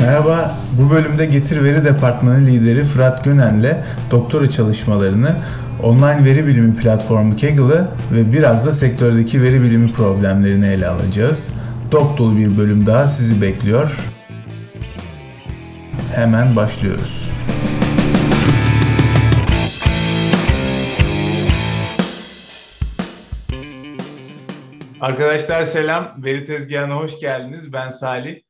Merhaba, bu bölümde Getir Veri Departmanı lideri Fırat Gönen'le doktora çalışmalarını, online veri bilimi platformu Kaggle'ı ve biraz da sektördeki veri bilimi problemlerini ele alacağız. Dop dolu bir bölüm daha sizi bekliyor. Hemen başlıyoruz. Arkadaşlar selam. Veri tezgahına hoş geldiniz. Ben Salih.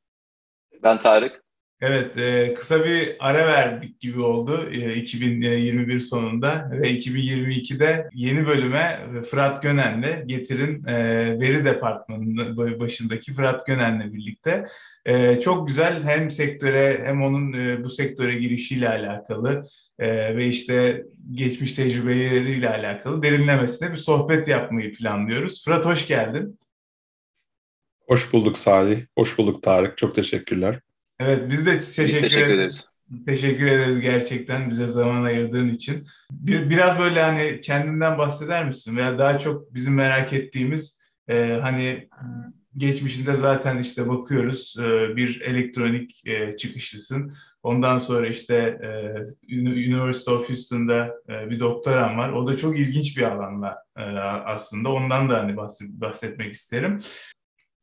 Ben Tarık. Evet, e, kısa bir ara verdik gibi oldu e, 2021 sonunda ve 2022'de yeni bölüme e, Fırat Gönen'le Getir'in e, veri departmanının başındaki Fırat Gönen'le birlikte e, çok güzel hem sektöre hem onun e, bu sektöre girişiyle alakalı e, ve işte geçmiş tecrübeleriyle alakalı derinlemesine bir sohbet yapmayı planlıyoruz. Fırat hoş geldin. Hoş bulduk Salih, hoş bulduk Tarık. Çok teşekkürler. Evet biz de teşekkür, biz teşekkür ederiz. Teşekkür ederiz gerçekten bize zaman ayırdığın için. Bir, biraz böyle hani kendinden bahseder misin? Veya daha çok bizim merak ettiğimiz e, hani geçmişinde zaten işte bakıyoruz e, bir elektronik e, çıkışlısın. Ondan sonra işte e, University of Houston'da e, bir doktoran var. O da çok ilginç bir alanla e, aslında. Ondan da hani bahsetmek isterim.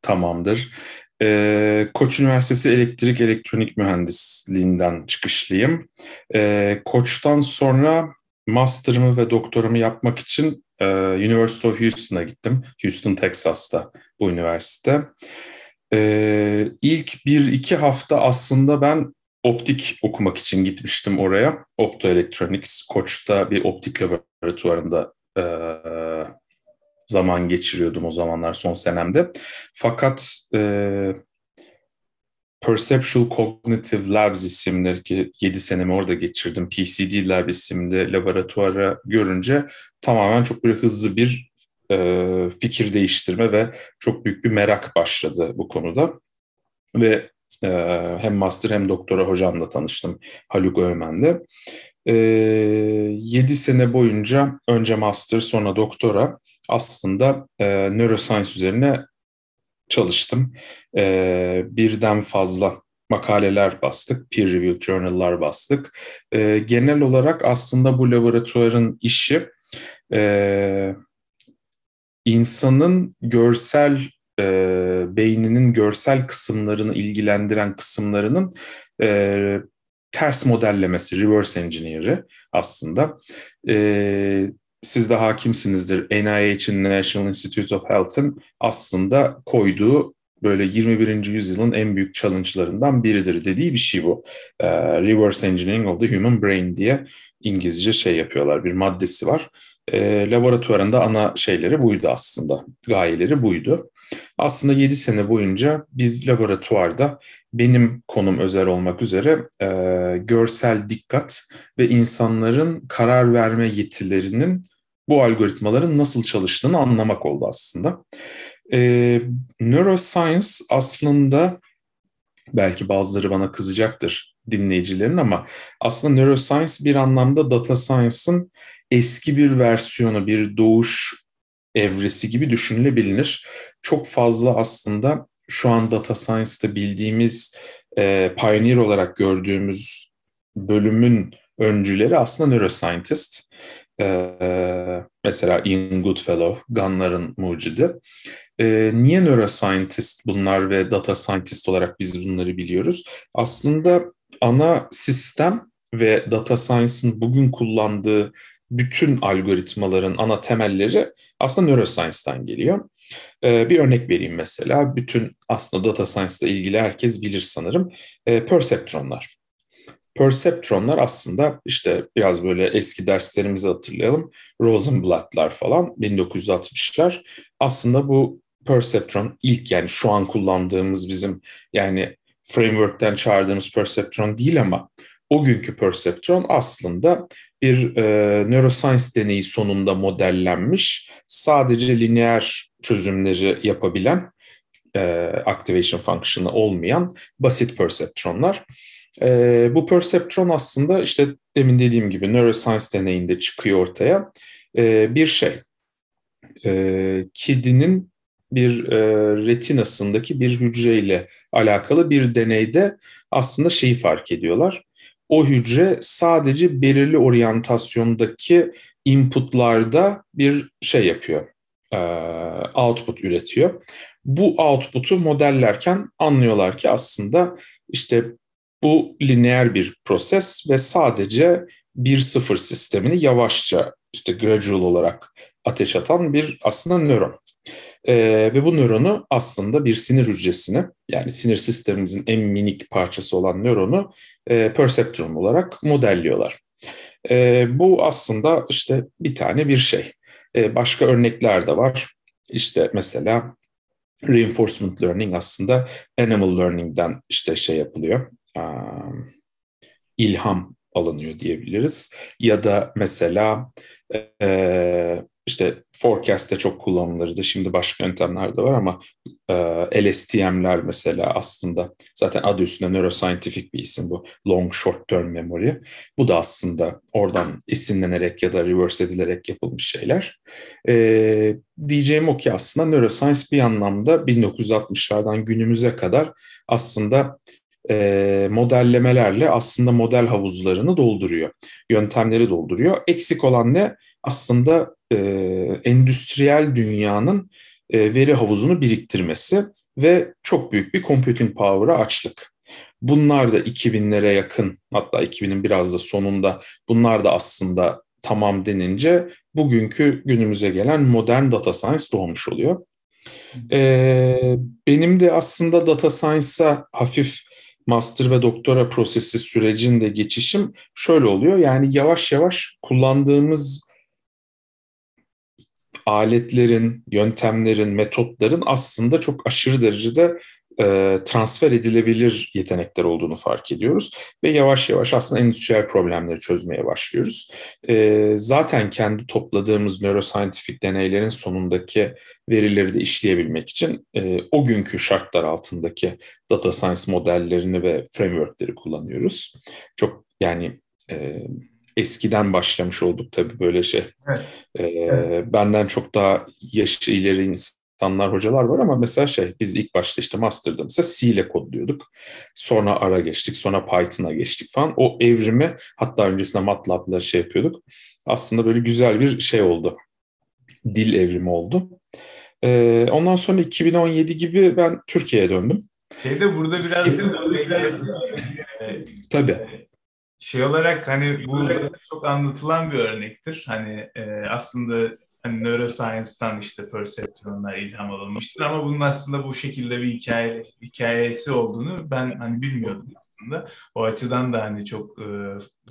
Tamamdır. Ee, Koç Üniversitesi Elektrik Elektronik Mühendisliğinden çıkışlıyım. Ee, Koç'tan sonra master'ımı ve doktoramı yapmak için e, University of Houston'a gittim. Houston, Texas'ta bu üniversite. Ee, ilk bir iki hafta aslında ben optik okumak için gitmiştim oraya. Optoelectronics, Koç'ta bir optik laboratuvarında e, zaman geçiriyordum o zamanlar son senemde. Fakat e, Perceptual Cognitive Labs isimli ki 7 senemi orada geçirdim. PCD Lab isimli laboratuvara görünce tamamen çok böyle hızlı bir e, fikir değiştirme ve çok büyük bir merak başladı bu konuda. Ve e, hem master hem doktora hocamla tanıştım Haluk Öğmen'le. E, 7 sene boyunca önce master sonra doktora aslında e, neuroscience üzerine çalıştım. E, birden fazla makaleler bastık, peer reviewed journal'lar bastık. E, genel olarak aslında bu laboratuvarın işi e, insanın görsel e, beyninin görsel kısımlarını ilgilendiren kısımlarının e, ters modellemesi, reverse engineer'i aslında. E, siz de hakimsinizdir. NIH'in National Institute of Health'ın aslında koyduğu böyle 21. yüzyılın en büyük challenge'larından biridir dediği bir şey bu. E, reverse Engineering of the Human Brain diye İngilizce şey yapıyorlar. Bir maddesi var. E, laboratuvarında ana şeyleri buydu aslında. Gayeleri buydu. Aslında 7 sene boyunca biz laboratuvarda benim konum özel olmak üzere e, görsel dikkat ve insanların karar verme yetilerinin bu algoritmaların nasıl çalıştığını anlamak oldu aslında. E, neuroscience aslında belki bazıları bana kızacaktır dinleyicilerin ama aslında neuroscience bir anlamda data science'ın eski bir versiyonu, bir doğuş evresi gibi düşünülebilir. Çok fazla aslında şu an data science'da bildiğimiz e, pioneer olarak gördüğümüz bölümün öncüleri aslında neuroscientist. E, mesela Ian Goodfellow, Gunlar'ın mucidi. E, niye neuroscientist bunlar ve data scientist olarak biz bunları biliyoruz? Aslında ana sistem ve data science'ın bugün kullandığı bütün algoritmaların ana temelleri aslında neuroscience'dan geliyor. Ee, bir örnek vereyim mesela. Bütün aslında data science ile ilgili herkes bilir sanırım. Ee, perceptronlar. Perceptronlar aslında işte biraz böyle eski derslerimizi hatırlayalım. Rosenblatt'lar falan 1960'lar. Aslında bu perceptron ilk yani şu an kullandığımız bizim yani framework'ten çağırdığımız perceptron değil ama o günkü perceptron aslında bir e, neuroscience deneyi sonunda modellenmiş, sadece lineer çözümleri yapabilen, e, activation function'ı olmayan basit perceptronlar. E, bu perceptron aslında işte demin dediğim gibi neuroscience deneyinde çıkıyor ortaya. E, bir şey, e, kedinin bir e, retinasındaki bir hücreyle alakalı bir deneyde aslında şeyi fark ediyorlar. O hücre sadece belirli oryantasyondaki inputlarda bir şey yapıyor, output üretiyor. Bu output'u modellerken anlıyorlar ki aslında işte bu lineer bir proses ve sadece 1-0 sistemini yavaşça işte gradual olarak ateş atan bir aslında nöron. Ee, ve bu nöronu aslında bir sinir hücresini yani sinir sistemimizin en minik parçası olan nöronu e, perceptron olarak modelliyorlar. E, bu aslında işte bir tane bir şey. E, başka örnekler de var. İşte mesela reinforcement learning aslında animal learning'den işte şey yapılıyor. Um, ilham alınıyor diyebiliriz. Ya da mesela e, işte forecast'te çok kullanılırdı. Şimdi başka yöntemler de var ama e, LSTM'ler mesela aslında zaten adı üstünde neuroscientific bir isim bu. Long Short Term Memory. Bu da aslında oradan esinlenerek ya da reverse edilerek yapılmış şeyler. E, diyeceğim o ki aslında neuroscience bir anlamda 1960'lardan günümüze kadar aslında e, modellemelerle aslında model havuzlarını dolduruyor. Yöntemleri dolduruyor. Eksik olan ne? Aslında e, endüstriyel dünyanın e, veri havuzunu biriktirmesi ve çok büyük bir computing power'a açlık. Bunlar da 2000'lere yakın hatta 2000'in biraz da sonunda bunlar da aslında tamam denince bugünkü günümüze gelen modern data science doğmuş oluyor. Ee, benim de aslında data science'a hafif master ve doktora prosesi sürecinde geçişim şöyle oluyor. Yani yavaş yavaş kullandığımız aletlerin, yöntemlerin, metotların aslında çok aşırı derecede e, transfer edilebilir yetenekler olduğunu fark ediyoruz ve yavaş yavaş aslında endüstriyel problemleri çözmeye başlıyoruz. E, zaten kendi topladığımız neuroscientific deneylerin sonundaki verileri de işleyebilmek için e, o günkü şartlar altındaki data science modellerini ve frameworkleri kullanıyoruz. Çok yani e, eskiden başlamış olduk tabii böyle şey. Evet. Ee, evet. Benden çok daha yaşı ileri insanlar, hocalar var ama mesela şey biz ilk başta işte master'da mesela C ile kodluyorduk. Sonra R'a geçtik, sonra Python'a geçtik falan. O evrimi hatta öncesinde MATLAB'la şey yapıyorduk. Aslında böyle güzel bir şey oldu. Dil evrimi oldu. Ee, ondan sonra 2017 gibi ben Türkiye'ye döndüm. Şeyde burada biraz Tabii şey olarak hani bu çok anlatılan bir örnektir. Hani e, aslında hani neuroscience'tan işte perceptronlar ilham alınmıştır ama bunun aslında bu şekilde bir hikaye hikayesi olduğunu ben hani bilmiyordum aslında. O açıdan da hani çok e,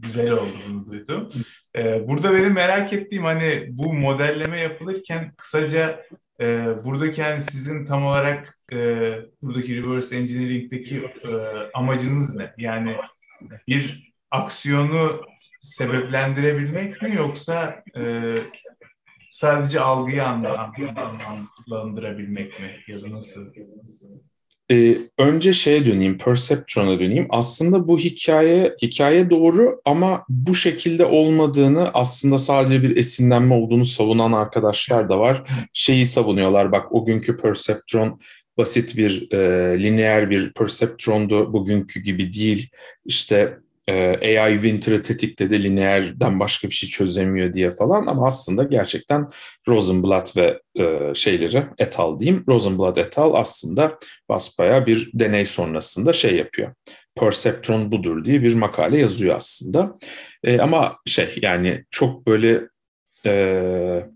güzel oldu bunu duydum. E, burada benim merak ettiğim hani bu modelleme yapılırken kısaca e, buradaki hani sizin tam olarak e, buradaki reverse engineering'deki e, amacınız ne? Yani bir aksiyonu sebeplendirebilmek mi yoksa e, sadece algıyı anlamlandırabilmek mi ya da nasıl? Ee, önce şeye döneyim, perceptron'a döneyim. Aslında bu hikaye hikaye doğru ama bu şekilde olmadığını aslında sadece bir esinlenme olduğunu savunan arkadaşlar da var. Şeyi savunuyorlar bak o günkü perceptron basit bir e, lineer bir perceptrondu bugünkü gibi değil. İşte e, AI Winter'ı tetikledi, lineerden başka bir şey çözemiyor diye falan ama aslında gerçekten Rosenblatt ve e, şeyleri et al diyeyim. Rosenblatt et al aslında basbaya bir deney sonrasında şey yapıyor. Perceptron budur diye bir makale yazıyor aslında. E, ama şey yani çok böyle e,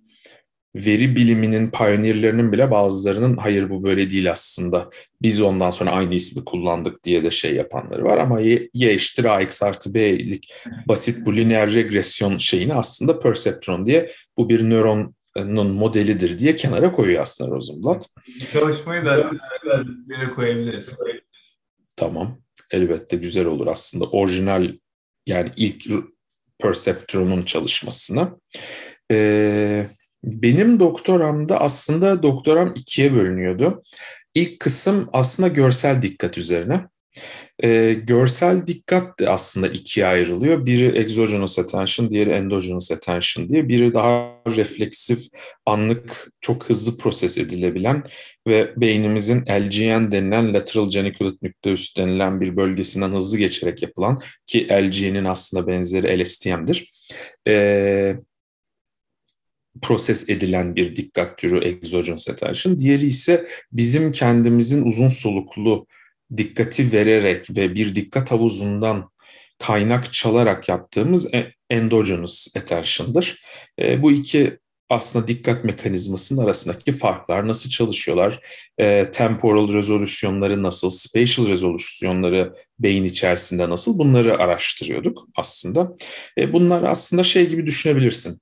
veri biliminin pioneerlerinin bile bazılarının hayır bu böyle değil aslında. Biz ondan sonra aynı ismi kullandık diye de şey yapanları var ama y, y eşittir ax artı b'lik basit bu lineer regresyon şeyini aslında perceptron diye bu bir nöronun modelidir diye kenara koyuyor aslında Rosenblatt. Çalışmayı da bir koyabiliriz. Tamam. Elbette güzel olur aslında. Orijinal yani ilk perceptronun çalışmasına. Ee, benim doktoramda aslında doktoram ikiye bölünüyordu. İlk kısım aslında görsel dikkat üzerine. E, görsel dikkat de aslında ikiye ayrılıyor. Biri exogenous attention, diğeri endogenous attention diye. Biri daha refleksif, anlık, çok hızlı proses edilebilen ve beynimizin LGN denilen lateral geniculate nucleus denilen bir bölgesinden hızlı geçerek yapılan ki LGN'in aslında benzeri LSTM'dir. E, proses edilen bir dikkat türü exogenous attention. Diğeri ise bizim kendimizin uzun soluklu dikkati vererek ve bir dikkat havuzundan kaynak çalarak yaptığımız e, endogenous attention'dır. E, bu iki aslında dikkat mekanizmasının arasındaki farklar, nasıl çalışıyorlar, e, temporal rezolüsyonları nasıl, spatial rezolüsyonları beyin içerisinde nasıl bunları araştırıyorduk aslında. E, bunlar aslında şey gibi düşünebilirsin.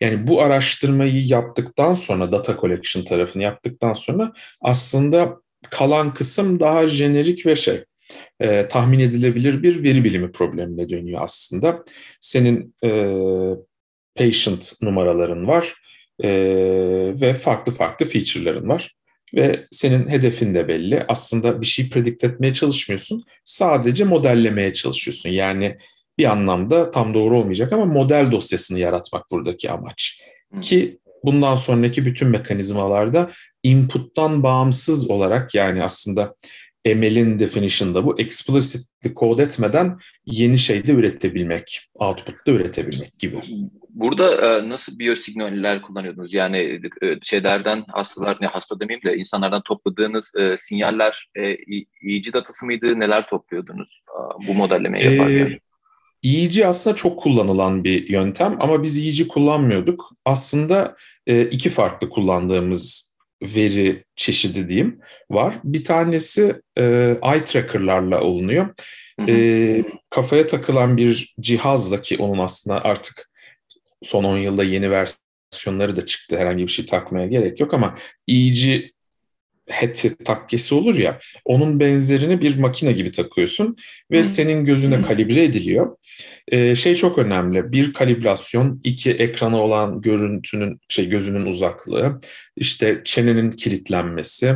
Yani bu araştırmayı yaptıktan sonra data collection tarafını yaptıktan sonra aslında kalan kısım daha jenerik ve şey e, tahmin edilebilir bir veri bilimi problemine dönüyor aslında. Senin e, patient numaraların var e, ve farklı farklı feature'ların var. Ve senin hedefin de belli. Aslında bir şey predict etmeye çalışmıyorsun. Sadece modellemeye çalışıyorsun. Yani bir anlamda tam doğru olmayacak ama model dosyasını yaratmak buradaki amaç. Ki bundan sonraki bütün mekanizmalarda input'tan bağımsız olarak yani aslında ML'in definition'da bu explicitly kod etmeden yeni şey de üretebilmek, output'ta üretebilmek gibi. Burada e, nasıl biyosignaller kullanıyordunuz? Yani e, şeylerden hastalar ne hasta demeyeyim de insanlardan topladığınız e, sinyaller e, EEG datası mıydı? Neler topluyordunuz e, bu modellemeyi yaparken? Ee, EEG aslında çok kullanılan bir yöntem ama biz EEG kullanmıyorduk. Aslında e, iki farklı kullandığımız veri çeşidi diyeyim var. Bir tanesi e, eye tracker'larla olunuyor. E, kafaya takılan bir cihazla ki onun aslında artık son 10 yılda yeni versiyonları da çıktı. Herhangi bir şey takmaya gerek yok ama EEG heti takkesi olur ya onun benzerini bir makine gibi takıyorsun ve hmm. senin gözüne hmm. kalibre ediliyor. Ee, şey çok önemli. Bir kalibrasyon, iki ekrana olan görüntünün şey gözünün uzaklığı, işte çenenin kilitlenmesi,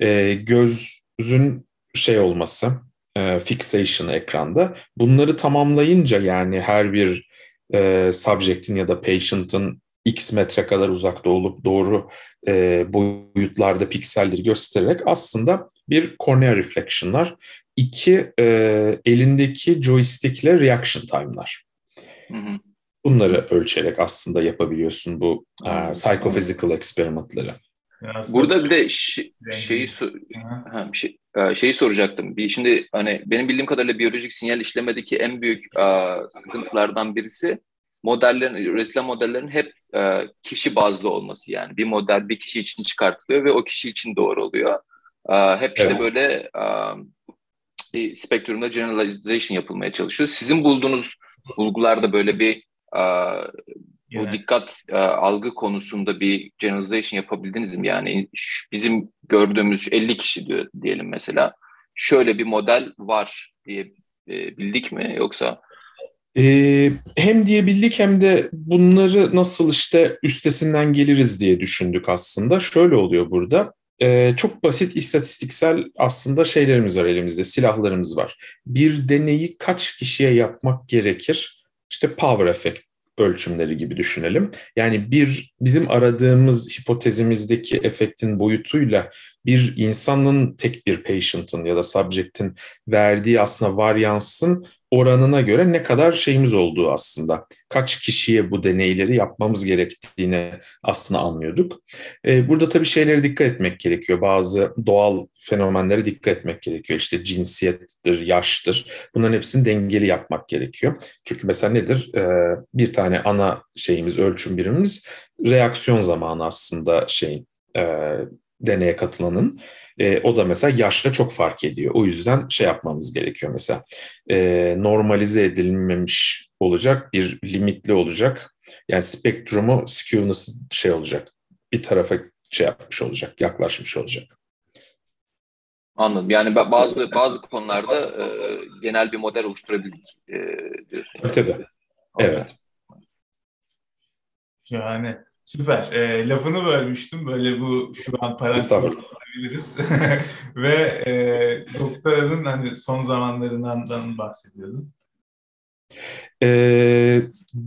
e, gözün şey olması, e, fixation ekranda. Bunları tamamlayınca yani her bir e, subject'in ya da patient'ın x metre kadar uzakta olup doğru e, boyutlarda pikselleri göstererek aslında bir cornea reflection'lar, iki e, elindeki joystick'le reaction time'lar. Hı hı. Bunları ölçerek aslında yapabiliyorsun bu e, psychophysical experimentları. Burada bir de şeyi ha, bir şey, e, şeyi soracaktım. Bir şimdi hani benim bildiğim kadarıyla biyolojik sinyal işlemedeki en büyük uh, sıkıntılardan birisi modellerin, üretilen modellerin hep e, kişi bazlı olması yani. Bir model bir kişi için çıkartılıyor ve o kişi için doğru oluyor. E, hep işte evet. böyle e, spektrumda generalization yapılmaya çalışıyor. Sizin bulduğunuz bulgularda böyle bir e, bu evet. dikkat e, algı konusunda bir generalization yapabildiniz mi? Yani bizim gördüğümüz 50 kişi diyor, diyelim mesela. Şöyle bir model var diye e, bildik mi yoksa ee, hem diyebildik hem de bunları nasıl işte üstesinden geliriz diye düşündük aslında. Şöyle oluyor burada. Ee, çok basit istatistiksel aslında şeylerimiz var elimizde, silahlarımız var. Bir deneyi kaç kişiye yapmak gerekir? İşte power effect ölçümleri gibi düşünelim. Yani bir bizim aradığımız hipotezimizdeki efektin boyutuyla bir insanın tek bir patient'ın ya da subject'in verdiği aslında varyansın oranına göre ne kadar şeyimiz olduğu aslında. Kaç kişiye bu deneyleri yapmamız gerektiğini aslında anlıyorduk. Ee, burada tabii şeylere dikkat etmek gerekiyor. Bazı doğal fenomenlere dikkat etmek gerekiyor. İşte cinsiyettir, yaştır. Bunların hepsini dengeli yapmak gerekiyor. Çünkü mesela nedir? Ee, bir tane ana şeyimiz, ölçüm birimimiz reaksiyon zamanı aslında şeyin e, deneye katılanın. E, o da mesela yaşla çok fark ediyor. O yüzden şey yapmamız gerekiyor mesela. E, normalize edilmemiş olacak, bir limitli olacak. Yani spektrumu skewness şey olacak. Bir tarafa şey yapmış olacak, yaklaşmış olacak. Anladım. Yani bazı bazı konularda e, genel bir model oluşturabildik e, diyorsun. Tabii tabii. Evet. Yani süper. E, lafını bölmüştüm. Böyle bu şu an parantez diyebiliriz. Ve e, doktoranın hani son zamanlarından bahsediyordun. E,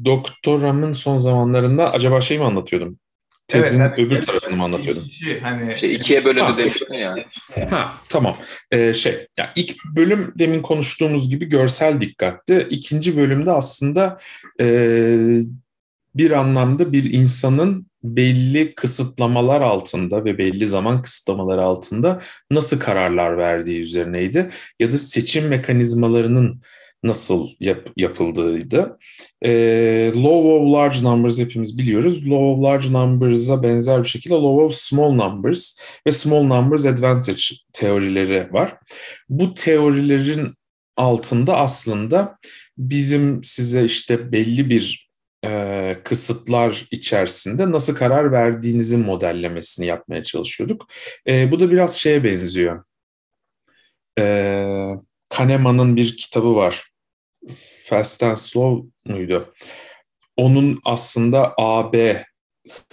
doktoramın son zamanlarında acaba şey mi anlatıyordum? Tezin evet, öbür tarafını mı anlatıyordum? Şey, hani... şey, ikiye bölündü demiştin ya. Ha tamam. Ee, şey ya ilk bölüm demin konuştuğumuz gibi görsel dikkatti. İkinci bölümde aslında e, bir anlamda bir insanın belli kısıtlamalar altında ve belli zaman kısıtlamaları altında nasıl kararlar verdiği üzerineydi ya da seçim mekanizmalarının nasıl yap, yapıldığıydı. E, law of large numbers hepimiz biliyoruz. Law of large numbers'a benzer bir şekilde law of small numbers ve small numbers advantage teorileri var. Bu teorilerin altında aslında bizim size işte belli bir e, kısıtlar içerisinde nasıl karar verdiğinizin modellemesini yapmaya çalışıyorduk. E, bu da biraz şeye benziyor. E, Kahneman'ın bir kitabı var. Fast and Slow muydu? Onun aslında AB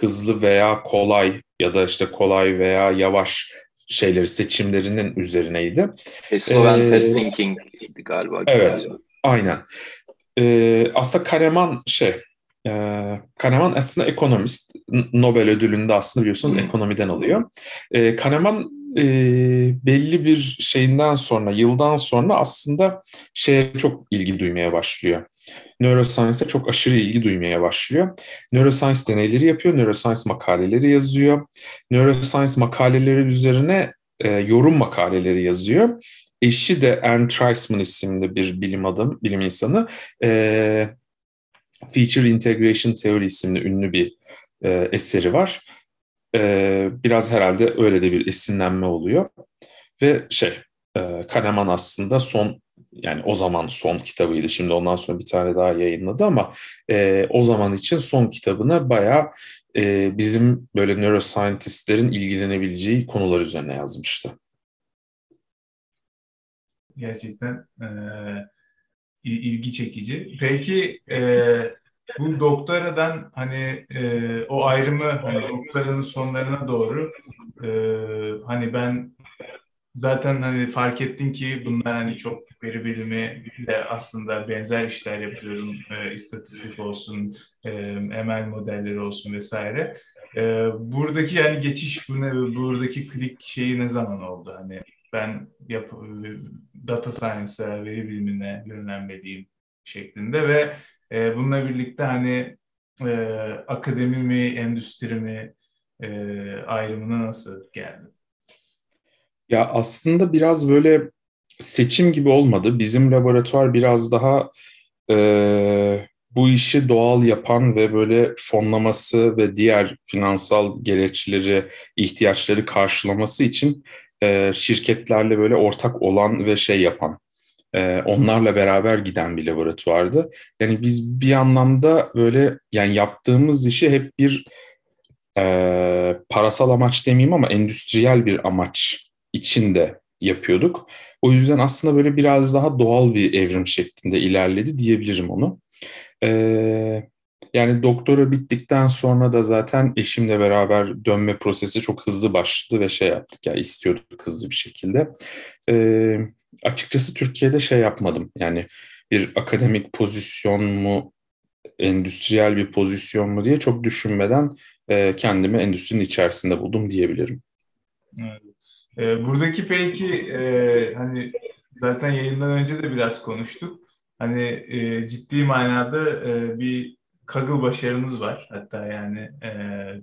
hızlı veya kolay ya da işte kolay veya yavaş şeyleri seçimlerinin üzerineydi. Slow and ee, Fast Thinking galiba. Evet, galiba. aynen. Ee, aslında Kahneman şey, e, Kahneman aslında ekonomist. Nobel ödülünü de aslında biliyorsunuz hmm. ekonomiden alıyor. Ee, Kahneman e, belli bir şeyinden sonra, yıldan sonra aslında şeye çok ilgi duymaya başlıyor. Neuroscience'e çok aşırı ilgi duymaya başlıyor. Neuroscience deneyleri yapıyor, neuroscience makaleleri yazıyor. Neuroscience makaleleri üzerine e, yorum makaleleri yazıyor. Eşi de Anne Treisman isimli bir bilim adam, bilim insanı. E, Feature Integration Theory isimli ünlü bir e, eseri var. E, biraz herhalde öyle de bir esinlenme oluyor. Ve şey, e, Kahneman aslında son yani o zaman son kitabıydı. Şimdi ondan sonra bir tane daha yayınladı ama e, o zaman için son kitabını bayağı e, bizim böyle neuroscientistlerin ilgilenebileceği konular üzerine yazmıştı. Gerçekten e, ilgi çekici. Peki e, bu doktoradan hani e, o ayrımı hani doktoranın sonlarına doğru e, hani ben zaten hani fark ettin ki bunlar hani çok veri bilimi ile aslında benzer işler yapıyorum. E, istatistik olsun, e, ML modelleri olsun vesaire. E, buradaki yani geçiş bu ne, buradaki klik şeyi ne zaman oldu? Hani ben yap, data science'a, veri bilimine yönlenmeliyim şeklinde ve e, bununla birlikte hani e, akademi mi, endüstri mi e, ayrımına nasıl geldi? Ya aslında biraz böyle seçim gibi olmadı. Bizim laboratuvar biraz daha e, bu işi doğal yapan ve böyle fonlaması ve diğer finansal gereçleri, ihtiyaçları karşılaması için e, şirketlerle böyle ortak olan ve şey yapan, e, onlarla beraber giden bir laboratuvardı. Yani biz bir anlamda böyle yani yaptığımız işi hep bir e, parasal amaç demeyeyim ama endüstriyel bir amaç içinde yapıyorduk. O yüzden aslında böyle biraz daha doğal bir evrim şeklinde ilerledi diyebilirim onu. Ee, yani doktora bittikten sonra da zaten eşimle beraber dönme prosesi çok hızlı başladı ve şey yaptık ya yani istiyorduk hızlı bir şekilde. Ee, açıkçası Türkiye'de şey yapmadım yani bir akademik pozisyon mu endüstriyel bir pozisyon mu diye çok düşünmeden e, kendimi endüstrinin içerisinde buldum diyebilirim. Evet. E, buradaki peki e, hani zaten yayından önce de biraz konuştuk. Hani e, ciddi manada e, bir Kaggle başarınız var. Hatta yani e,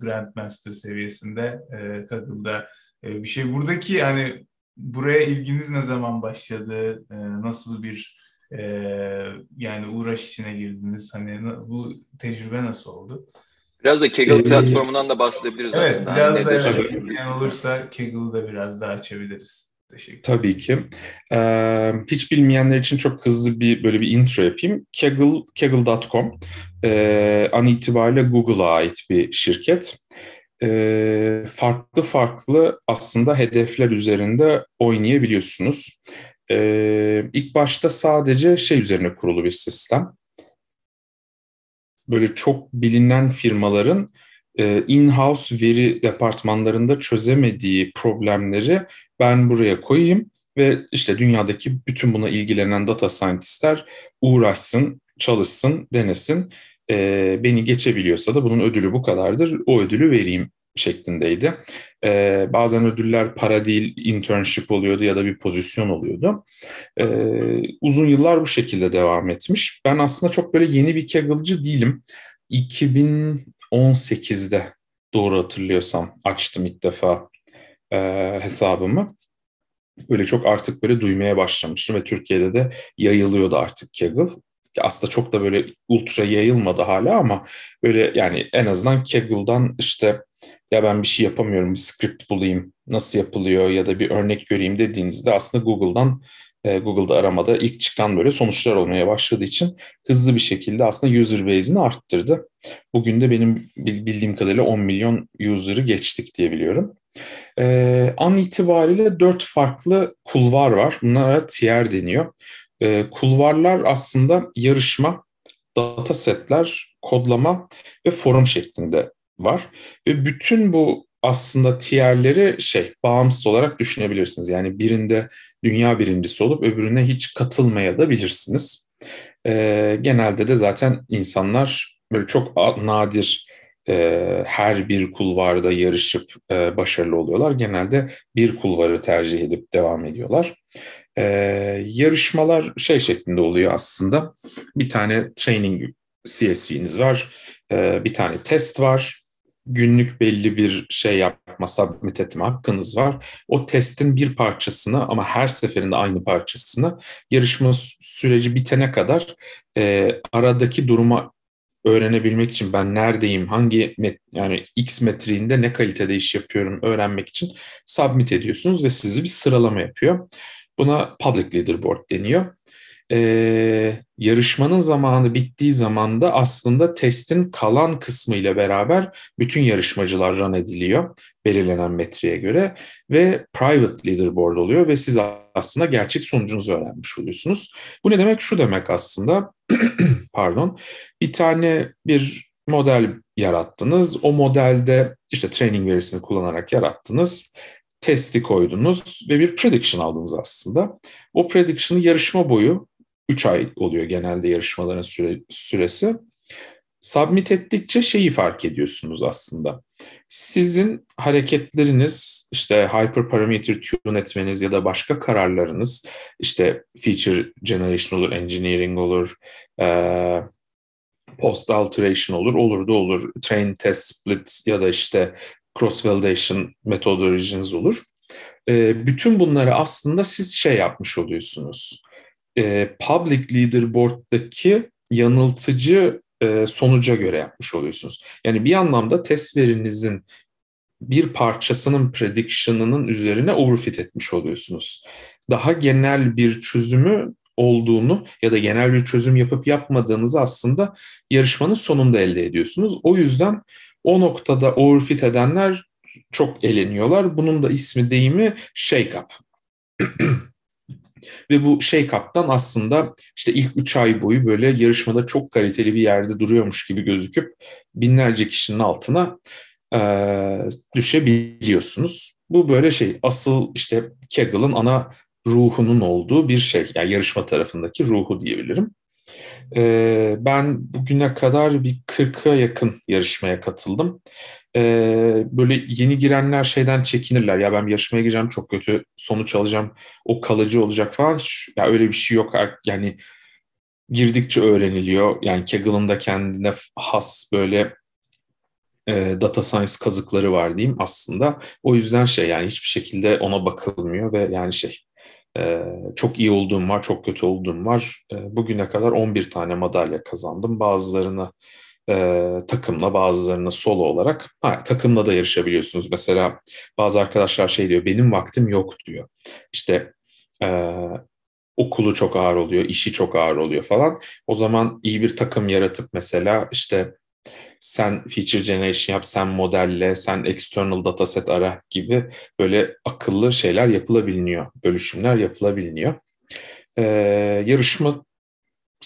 Grandmaster seviyesinde e, Kaggle'da e, bir şey. Buradaki hani buraya ilginiz ne zaman başladı? E, nasıl bir e, yani uğraş içine girdiniz? Hani bu tecrübe nasıl oldu? Biraz da Kaggle ee, platformundan da bahsedebiliriz evet, aslında. Evet, biraz hani da evet, olursa Kaggle'ı da biraz daha açabiliriz. Teşekkür Tabii ki. Ee, hiç bilmeyenler için çok hızlı bir böyle bir intro yapayım. Kaggle, Kaggle.com e, an itibariyle Google'a ait bir şirket. E, farklı farklı aslında hedefler üzerinde oynayabiliyorsunuz. E, ilk başta sadece şey üzerine kurulu bir sistem böyle çok bilinen firmaların in-house veri departmanlarında çözemediği problemleri ben buraya koyayım ve işte dünyadaki bütün buna ilgilenen data scientistler uğraşsın, çalışsın, denesin. E, beni geçebiliyorsa da bunun ödülü bu kadardır. O ödülü vereyim şeklindeydi. Ee, bazen ödüller para değil internship oluyordu ya da bir pozisyon oluyordu. Uzun yıllar bu şekilde devam etmiş. Ben aslında çok böyle yeni bir Kaggle'cı değilim. 2018'de doğru hatırlıyorsam açtım ilk defa e, hesabımı. Öyle çok artık böyle duymaya başlamıştım ve Türkiye'de de yayılıyordu artık Kaggle aslında çok da böyle ultra yayılmadı hala ama böyle yani en azından Kaggle'dan işte ya ben bir şey yapamıyorum, bir script bulayım, nasıl yapılıyor ya da bir örnek göreyim dediğinizde aslında Google'dan e, Google'da aramada ilk çıkan böyle sonuçlar olmaya başladığı için hızlı bir şekilde aslında user base'ini arttırdı. Bugün de benim bildiğim kadarıyla 10 milyon user'ı geçtik diye biliyorum. Ee, an itibariyle dört farklı kulvar var. Bunlara tier deniyor. Ee, kulvarlar aslında yarışma, datasetler, kodlama ve forum şeklinde var. Ve bütün bu aslında tierleri şey bağımsız olarak düşünebilirsiniz. Yani birinde dünya birincisi olup öbürüne hiç katılmaya da bilirsiniz. E, genelde de zaten insanlar böyle çok nadir e, her bir kulvarda yarışıp e, başarılı oluyorlar. Genelde bir kulvarı tercih edip devam ediyorlar. E, yarışmalar şey şeklinde oluyor aslında. Bir tane training CSV'niz var, e, bir tane test var, günlük belli bir şey yapma, submit etme hakkınız var. O testin bir parçasını ama her seferinde aynı parçasını yarışma süreci bitene kadar e, aradaki duruma öğrenebilmek için ben neredeyim, hangi met, yani X metriğinde ne kalitede iş yapıyorum öğrenmek için submit ediyorsunuz ve sizi bir sıralama yapıyor. Buna public leaderboard deniyor e, yarışmanın zamanı bittiği zaman da aslında testin kalan kısmı ile beraber bütün yarışmacılar run ediliyor belirlenen metreye göre ve private leaderboard oluyor ve siz aslında gerçek sonucunuzu öğrenmiş oluyorsunuz. Bu ne demek? Şu demek aslında pardon bir tane bir model yarattınız. O modelde işte training verisini kullanarak yarattınız testi koydunuz ve bir prediction aldınız aslında. O prediction'ı yarışma boyu 3 ay oluyor genelde yarışmaların süre, süresi. Submit ettikçe şeyi fark ediyorsunuz aslında. Sizin hareketleriniz, işte hyperparameter tune etmeniz ya da başka kararlarınız, işte feature generation olur, engineering olur, post alteration olur, olur da olur, train test split ya da işte cross validation methodologies olur. Bütün bunları aslında siz şey yapmış oluyorsunuz e, public leaderboard'daki yanıltıcı e, sonuca göre yapmış oluyorsunuz. Yani bir anlamda test verinizin bir parçasının prediction'ının üzerine overfit etmiş oluyorsunuz. Daha genel bir çözümü olduğunu ya da genel bir çözüm yapıp yapmadığınızı aslında yarışmanın sonunda elde ediyorsunuz. O yüzden o noktada overfit edenler çok eleniyorlar. Bunun da ismi deyimi shake up. Ve bu şey kaptan aslında işte ilk 3 ay boyu böyle yarışmada çok kaliteli bir yerde duruyormuş gibi gözüküp binlerce kişinin altına e, düşebiliyorsunuz. Bu böyle şey asıl işte Kaggle'ın ana ruhunun olduğu bir şey. Yani yarışma tarafındaki ruhu diyebilirim. E, ben bugüne kadar bir 40'a yakın yarışmaya katıldım e, böyle yeni girenler şeyden çekinirler. Ya ben yarışmaya gireceğim çok kötü sonuç alacağım. O kalıcı olacak falan. Ya öyle bir şey yok. Yani girdikçe öğreniliyor. Yani Kaggle'ın da kendine has böyle e, data science kazıkları var diyeyim aslında. O yüzden şey yani hiçbir şekilde ona bakılmıyor ve yani şey e, çok iyi olduğum var, çok kötü olduğum var. E, bugüne kadar 11 tane madalya kazandım. Bazılarını e, takımla bazılarına solo olarak ha, takımla da yarışabiliyorsunuz. Mesela bazı arkadaşlar şey diyor benim vaktim yok diyor. İşte e, okulu çok ağır oluyor, işi çok ağır oluyor falan. O zaman iyi bir takım yaratıp mesela işte sen feature generation yap, sen modelle, sen external dataset ara gibi böyle akıllı şeyler yapılabiliyor, bölüşümler yapılabiliyor. Ee, yarışma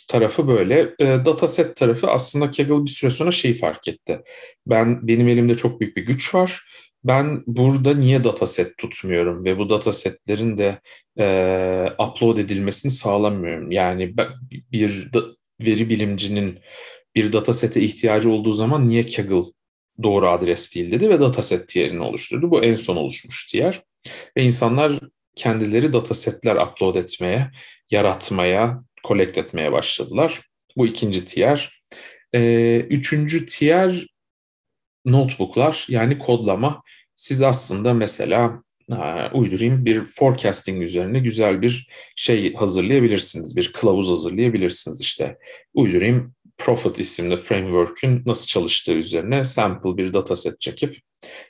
tarafı böyle. E, dataset tarafı aslında Kaggle bir süre sonra şeyi fark etti. Ben benim elimde çok büyük bir güç var. Ben burada niye dataset tutmuyorum ve bu datasetlerin de e, upload edilmesini sağlamıyorum. Yani bir da, veri bilimcinin bir datasete ihtiyacı olduğu zaman niye Kaggle doğru adres değil dedi ve dataset tier'ini oluşturdu. Bu en son oluşmuş tier. Ve insanlar kendileri datasetler upload etmeye, yaratmaya, collect etmeye başladılar. Bu ikinci tier. Ee, üçüncü tier notebooklar yani kodlama. Siz aslında mesela ha, uydurayım bir forecasting üzerine güzel bir şey hazırlayabilirsiniz. Bir kılavuz hazırlayabilirsiniz işte. Uydurayım Profit isimli framework'ün nasıl çalıştığı üzerine sample bir dataset çekip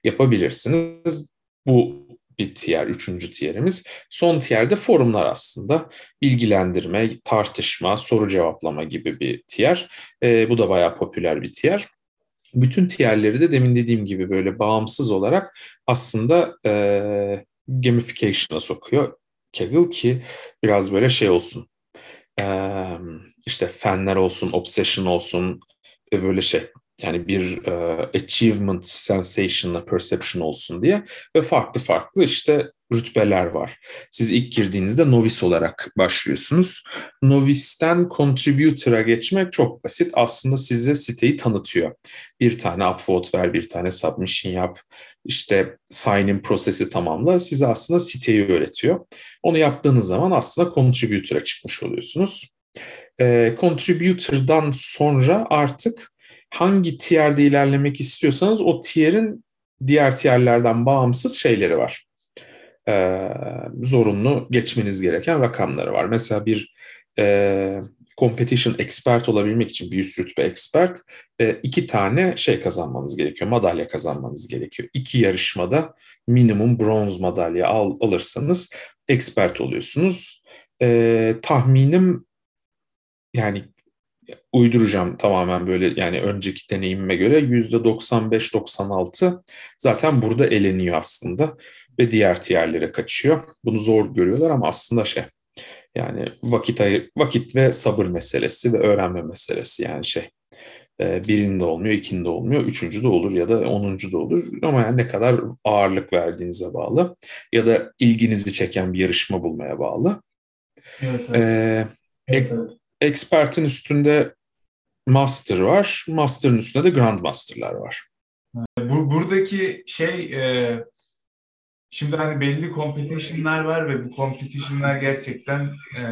yapabilirsiniz. Bu bir tier, üçüncü tierimiz. Son tier'de forumlar aslında. Bilgilendirme, tartışma, soru cevaplama gibi bir tier. E, bu da bayağı popüler bir tier. Bütün tierleri de demin dediğim gibi böyle bağımsız olarak aslında e, gamification'a sokuyor Kaggle ki biraz böyle şey olsun. E, işte fanler olsun, obsession olsun ve böyle şey yani bir uh, achievement sensation'la perception olsun diye ve farklı farklı işte rütbeler var. Siz ilk girdiğinizde novice olarak başlıyorsunuz. Novice'den contributor'a geçmek çok basit. Aslında size siteyi tanıtıyor. Bir tane upvote ver, bir tane submission yap, işte sign-in prosesi tamamla. Size aslında siteyi öğretiyor. Onu yaptığınız zaman aslında contributor'a çıkmış oluyorsunuz. E, contributor'dan sonra artık hangi tier'de ilerlemek istiyorsanız o tier'in diğer tier'lerden bağımsız şeyleri var. Ee, zorunlu geçmeniz gereken rakamları var. Mesela bir e, competition expert olabilmek için bir üst rütbe expert e, iki tane şey kazanmanız gerekiyor. Madalya kazanmanız gerekiyor. İki yarışmada minimum bronz madalya al, alırsanız expert oluyorsunuz. E, tahminim yani uyduracağım tamamen böyle yani önceki deneyimime göre yüzde 95-96 zaten burada eleniyor aslında ve diğer tiyerlere kaçıyor. Bunu zor görüyorlar ama aslında şey yani vakit vakit ve sabır meselesi ve öğrenme meselesi yani şey e, birinde olmuyor, ikinde olmuyor, üçüncü de olur ya da onuncu da olur. Ama yani ne kadar ağırlık verdiğinize bağlı ya da ilginizi çeken bir yarışma bulmaya bağlı. Evet, evet. Ee, evet, evet. Expert'in üstünde Master var. Master'ın üstünde de Grandmaster'lar var. Bu, buradaki şey e, şimdi hani belli competition'lar var ve bu competition'lar gerçekten e,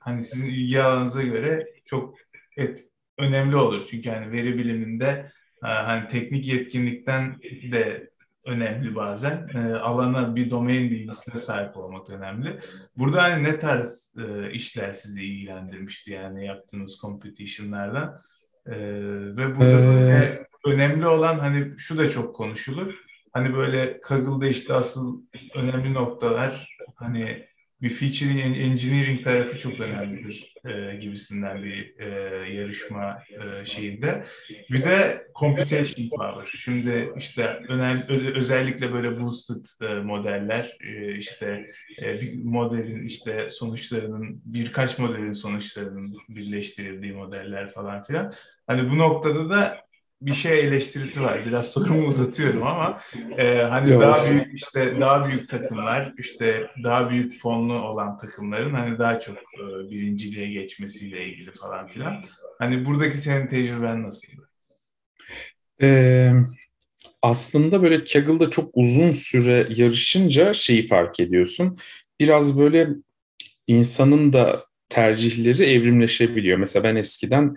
hani sizin ilgi alanınıza göre çok et, önemli olur. Çünkü hani veri biliminde e, hani teknik yetkinlikten de önemli bazen. E, alana bir domain bilgisine sahip olmak önemli. Burada hani ne tarz e, işler sizi ilgilendirmişti yani yaptığınız competition'lardan? E, ve burada ee... böyle önemli olan hani şu da çok konuşulur. Hani böyle Kaggle'da işte asıl önemli noktalar hani bir featuring engineering tarafı çok önemlidir e, gibisinden bir e, yarışma e, şeyinde. Bir de computation power. Şimdi işte önemli, özellikle böyle boosted e, modeller e, işte e, bir modelin işte sonuçlarının birkaç modelin sonuçlarının birleştirildiği modeller falan filan. Hani bu noktada da bir şey eleştirisi var. Biraz sorumu uzatıyorum ama e, hani Yok. daha büyük işte daha büyük takımlar işte daha büyük fonlu olan takımların hani daha çok e, birinciliğe geçmesiyle ilgili falan filan. Hani buradaki senin tecrüben nasıldı? Ee, aslında böyle Kaggle'da çok uzun süre yarışınca şeyi fark ediyorsun. Biraz böyle insanın da tercihleri evrimleşebiliyor. Mesela ben eskiden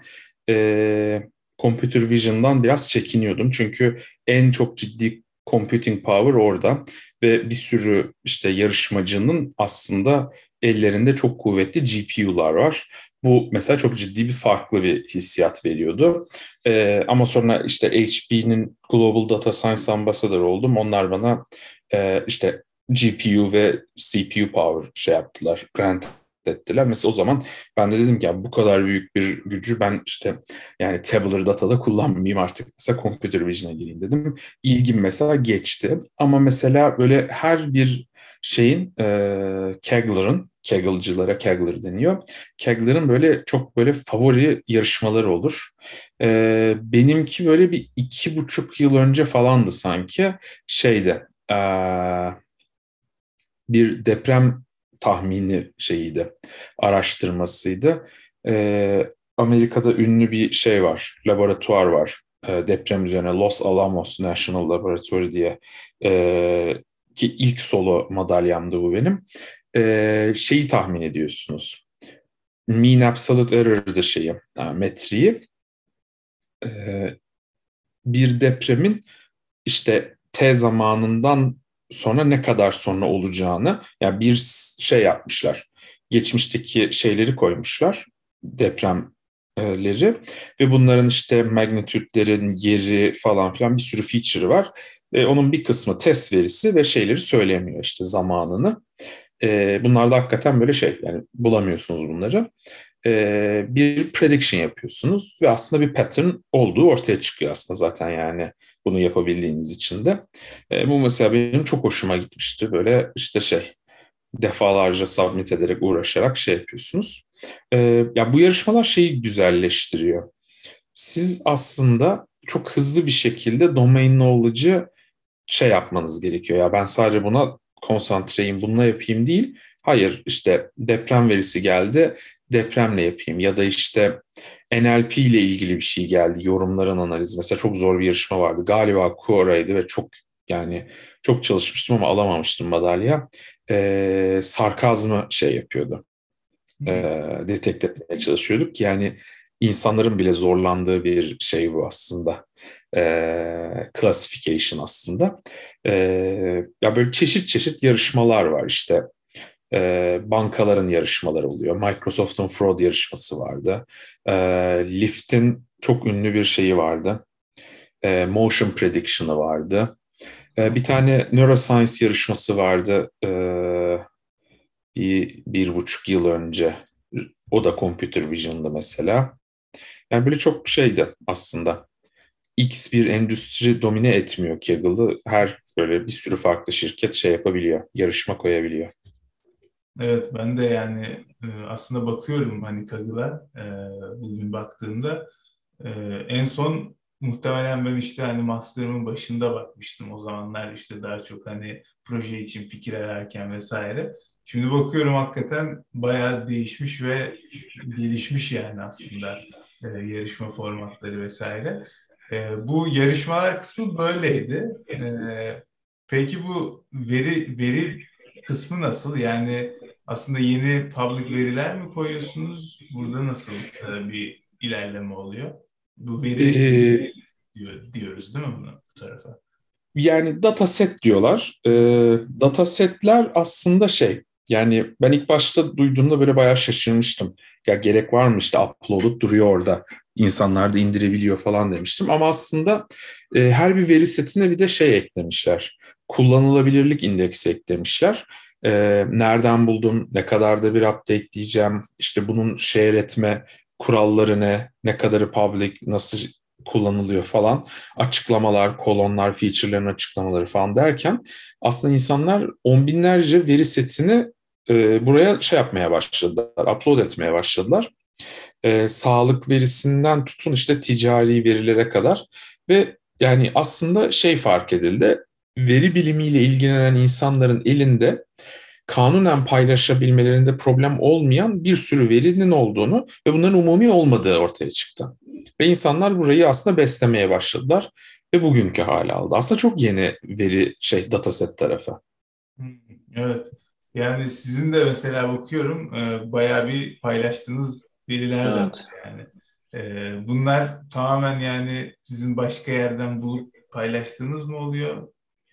e, computer vision'dan biraz çekiniyordum. Çünkü en çok ciddi computing power orada ve bir sürü işte yarışmacının aslında ellerinde çok kuvvetli GPU'lar var. Bu mesela çok ciddi bir farklı bir hissiyat veriyordu. Ee, ama sonra işte HP'nin Global Data Science Ambassador oldum. Onlar bana e, işte GPU ve CPU power şey yaptılar, grant ettiler. Mesela o zaman ben de dedim ki bu kadar büyük bir gücü ben işte yani tabular datada kullanmayayım artık. Mesela computer vision'a gireyim dedim. İlgim mesela geçti. Ama mesela böyle her bir şeyin e, Kegler'ın Keggle'cılara Kegler deniyor. Kegler'ın böyle çok böyle favori yarışmaları olur. E, benimki böyle bir iki buçuk yıl önce falandı sanki. Şeyde e, bir deprem tahmini şeyiydi, araştırmasıydı. E, Amerika'da ünlü bir şey var, laboratuvar var. E, deprem üzerine Los Alamos National Laboratory diye e, ki ilk solo madalyamdı bu benim. E, şeyi tahmin ediyorsunuz. Mean Absolute Error'dı şeyi, yani metriği. E, bir depremin işte T zamanından sonra ne kadar sonra olacağını yani bir şey yapmışlar. Geçmişteki şeyleri koymuşlar depremleri ve bunların işte magnitütlerin yeri falan filan bir sürü feature'ı var. E, onun bir kısmı test verisi ve şeyleri söylemiyor işte zamanını. E, bunlar da hakikaten böyle şey yani bulamıyorsunuz bunları. E, bir prediction yapıyorsunuz ve aslında bir pattern olduğu ortaya çıkıyor aslında zaten yani bunu yapabildiğiniz için de. E, bu mesela benim çok hoşuma gitmişti. Böyle işte şey defalarca submit ederek uğraşarak şey yapıyorsunuz. E, ya bu yarışmalar şeyi güzelleştiriyor. Siz aslında çok hızlı bir şekilde domain knowledge'ı şey yapmanız gerekiyor. Ya ben sadece buna konsantreyim, bununla yapayım değil. Hayır işte deprem verisi geldi, depremle yapayım ya da işte NLP ile ilgili bir şey geldi, yorumların analizi. Mesela çok zor bir yarışma vardı. Galiba Quora'ydı ve çok yani çok çalışmıştım ama alamamıştım madalya. Ee, sarkazmı şey yapıyordu. Ee, detekte etmeye çalışıyorduk. Yani insanların bile zorlandığı bir şey bu aslında. Ee, classification aslında. Ee, ya böyle çeşit çeşit yarışmalar var işte e, bankaların yarışmaları oluyor. Microsoft'un fraud yarışması vardı. E, Lyft'in çok ünlü bir şeyi vardı. E, motion prediction'ı vardı. E, bir tane neuroscience yarışması vardı e, bir, bir buçuk yıl önce. O da computer vision'da mesela. Yani böyle çok şeydi aslında. X bir endüstri domine etmiyor Kaggle'ı. Her böyle bir sürü farklı şirket şey yapabiliyor, yarışma koyabiliyor. Evet ben de yani e, aslında bakıyorum hani Kaggle'a e, bugün baktığımda e, en son muhtemelen ben işte hani master'ımın başında bakmıştım o zamanlar işte daha çok hani proje için fikir ararken vesaire. Şimdi bakıyorum hakikaten bayağı değişmiş ve gelişmiş yani aslında yarışma formatları vesaire. bu yarışmalar kısmı böyleydi. peki bu veri veri kısmı nasıl? Yani aslında yeni public veriler mi koyuyorsunuz? Burada nasıl e, bir ilerleme oluyor? Bu veri ee, diyor, diyoruz değil mi bunu bu tarafa? Yani dataset diyorlar. E, datasetler aslında şey yani ben ilk başta duyduğumda böyle bayağı şaşırmıştım. Ya gerek var mı işte upload'u duruyor orada. İnsanlar da indirebiliyor falan demiştim. Ama aslında e, her bir veri setine bir de şey eklemişler. Kullanılabilirlik indeksi eklemişler e, nereden buldum, ne kadar da bir update diyeceğim, işte bunun share etme kuralları ne, ne kadarı public, nasıl kullanılıyor falan, açıklamalar, kolonlar, feature'ların açıklamaları falan derken aslında insanlar on binlerce veri setini e, buraya şey yapmaya başladılar, upload etmeye başladılar. E, sağlık verisinden tutun işte ticari verilere kadar ve yani aslında şey fark edildi, veri bilimiyle ilgilenen insanların elinde kanunen paylaşabilmelerinde problem olmayan bir sürü verinin olduğunu ve bunların umumi olmadığı ortaya çıktı. Ve insanlar burayı aslında beslemeye başladılar ve bugünkü hale aldı. Aslında çok yeni veri şey dataset tarafı. Evet. Yani sizin de mesela bakıyorum e, bayağı bir paylaştığınız veriler evet. var yani. E, bunlar tamamen yani sizin başka yerden bulup paylaştığınız mı oluyor?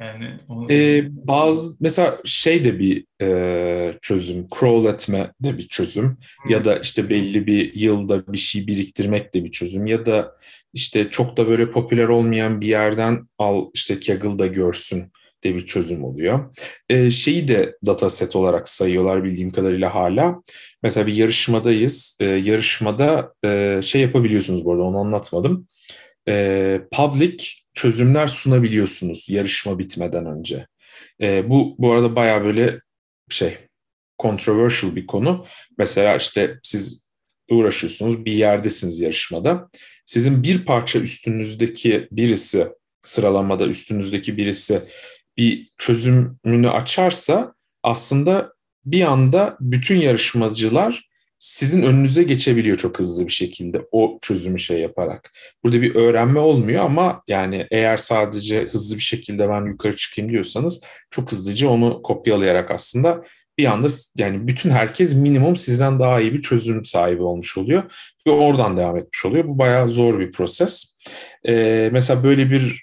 Yani onu... ee, bazı mesela şey de bir e, çözüm, crawl etme de bir çözüm hmm. ya da işte belli bir yılda bir şey biriktirmek de bir çözüm ya da işte çok da böyle popüler olmayan bir yerden al işte Kaggle'da görsün de bir çözüm oluyor. E, şeyi de dataset olarak sayıyorlar bildiğim kadarıyla hala. Mesela bir yarışmadayız. E, yarışmada e, şey yapabiliyorsunuz bu arada onu anlatmadım. E, public çözümler sunabiliyorsunuz yarışma bitmeden önce. E, bu bu arada baya böyle şey controversial bir konu. Mesela işte siz uğraşıyorsunuz bir yerdesiniz yarışmada. Sizin bir parça üstünüzdeki birisi sıralamada üstünüzdeki birisi bir çözümünü açarsa aslında bir anda bütün yarışmacılar sizin önünüze geçebiliyor çok hızlı bir şekilde o çözümü şey yaparak. Burada bir öğrenme olmuyor ama yani eğer sadece hızlı bir şekilde ben yukarı çıkayım diyorsanız çok hızlıca onu kopyalayarak aslında bir anda yani bütün herkes minimum sizden daha iyi bir çözüm sahibi olmuş oluyor ve oradan devam etmiş oluyor. Bu bayağı zor bir proses. Ee, mesela böyle bir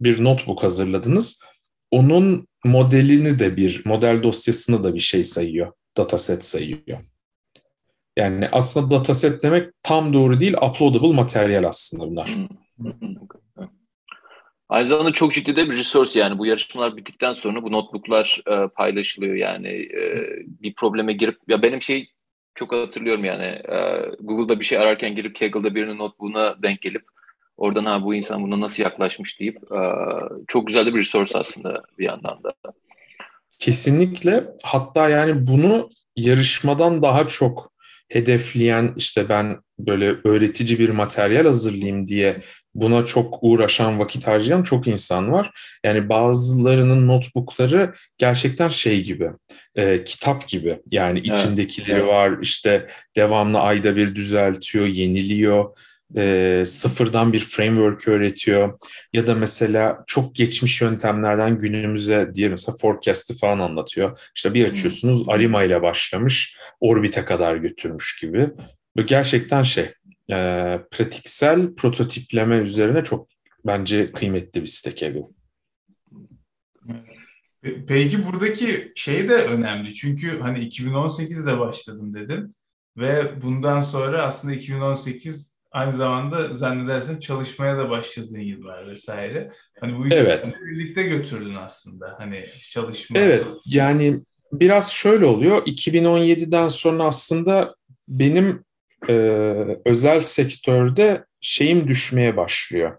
bir notebook hazırladınız. Onun modelini de bir model dosyasını da bir şey sayıyor. Dataset sayıyor. Yani aslında dataset demek tam doğru değil, uploadable materyal aslında bunlar. Aynı zamanda çok ciddi de bir resource yani. Bu yarışmalar bittikten sonra bu notebooklar e, paylaşılıyor yani. E, bir probleme girip ya benim şey çok hatırlıyorum yani. E, Google'da bir şey ararken girip Kaggle'da birinin notebook'una denk gelip oradan ha bu insan buna nasıl yaklaşmış? deyip e, çok güzel de bir resource aslında bir yandan da. Kesinlikle. Hatta yani bunu yarışmadan daha çok hedefleyen işte ben böyle öğretici bir materyal hazırlayayım diye buna çok uğraşan, vakit harcayan çok insan var. Yani bazılarının notebookları gerçekten şey gibi, e, kitap gibi. Yani içindekileri evet. var, işte devamlı ayda bir düzeltiyor, yeniliyor e, sıfırdan bir framework öğretiyor ya da mesela çok geçmiş yöntemlerden günümüze diye mesela forecast'ı falan anlatıyor. İşte bir açıyorsunuz Arima ile başlamış Orbit'e kadar götürmüş gibi. Bu gerçekten şey e, pratiksel prototipleme üzerine çok bence kıymetli bir site Kaggle. Peki buradaki şey de önemli çünkü hani 2018'de başladım dedin ve bundan sonra aslında 2018 aynı zamanda zannedersin çalışmaya da başladığın yıllar vesaire. Hani bu ikisini evet. birlikte götürdün aslında. Hani çalışma. Evet yani biraz şöyle oluyor. 2017'den sonra aslında benim e, özel sektörde şeyim düşmeye başlıyor.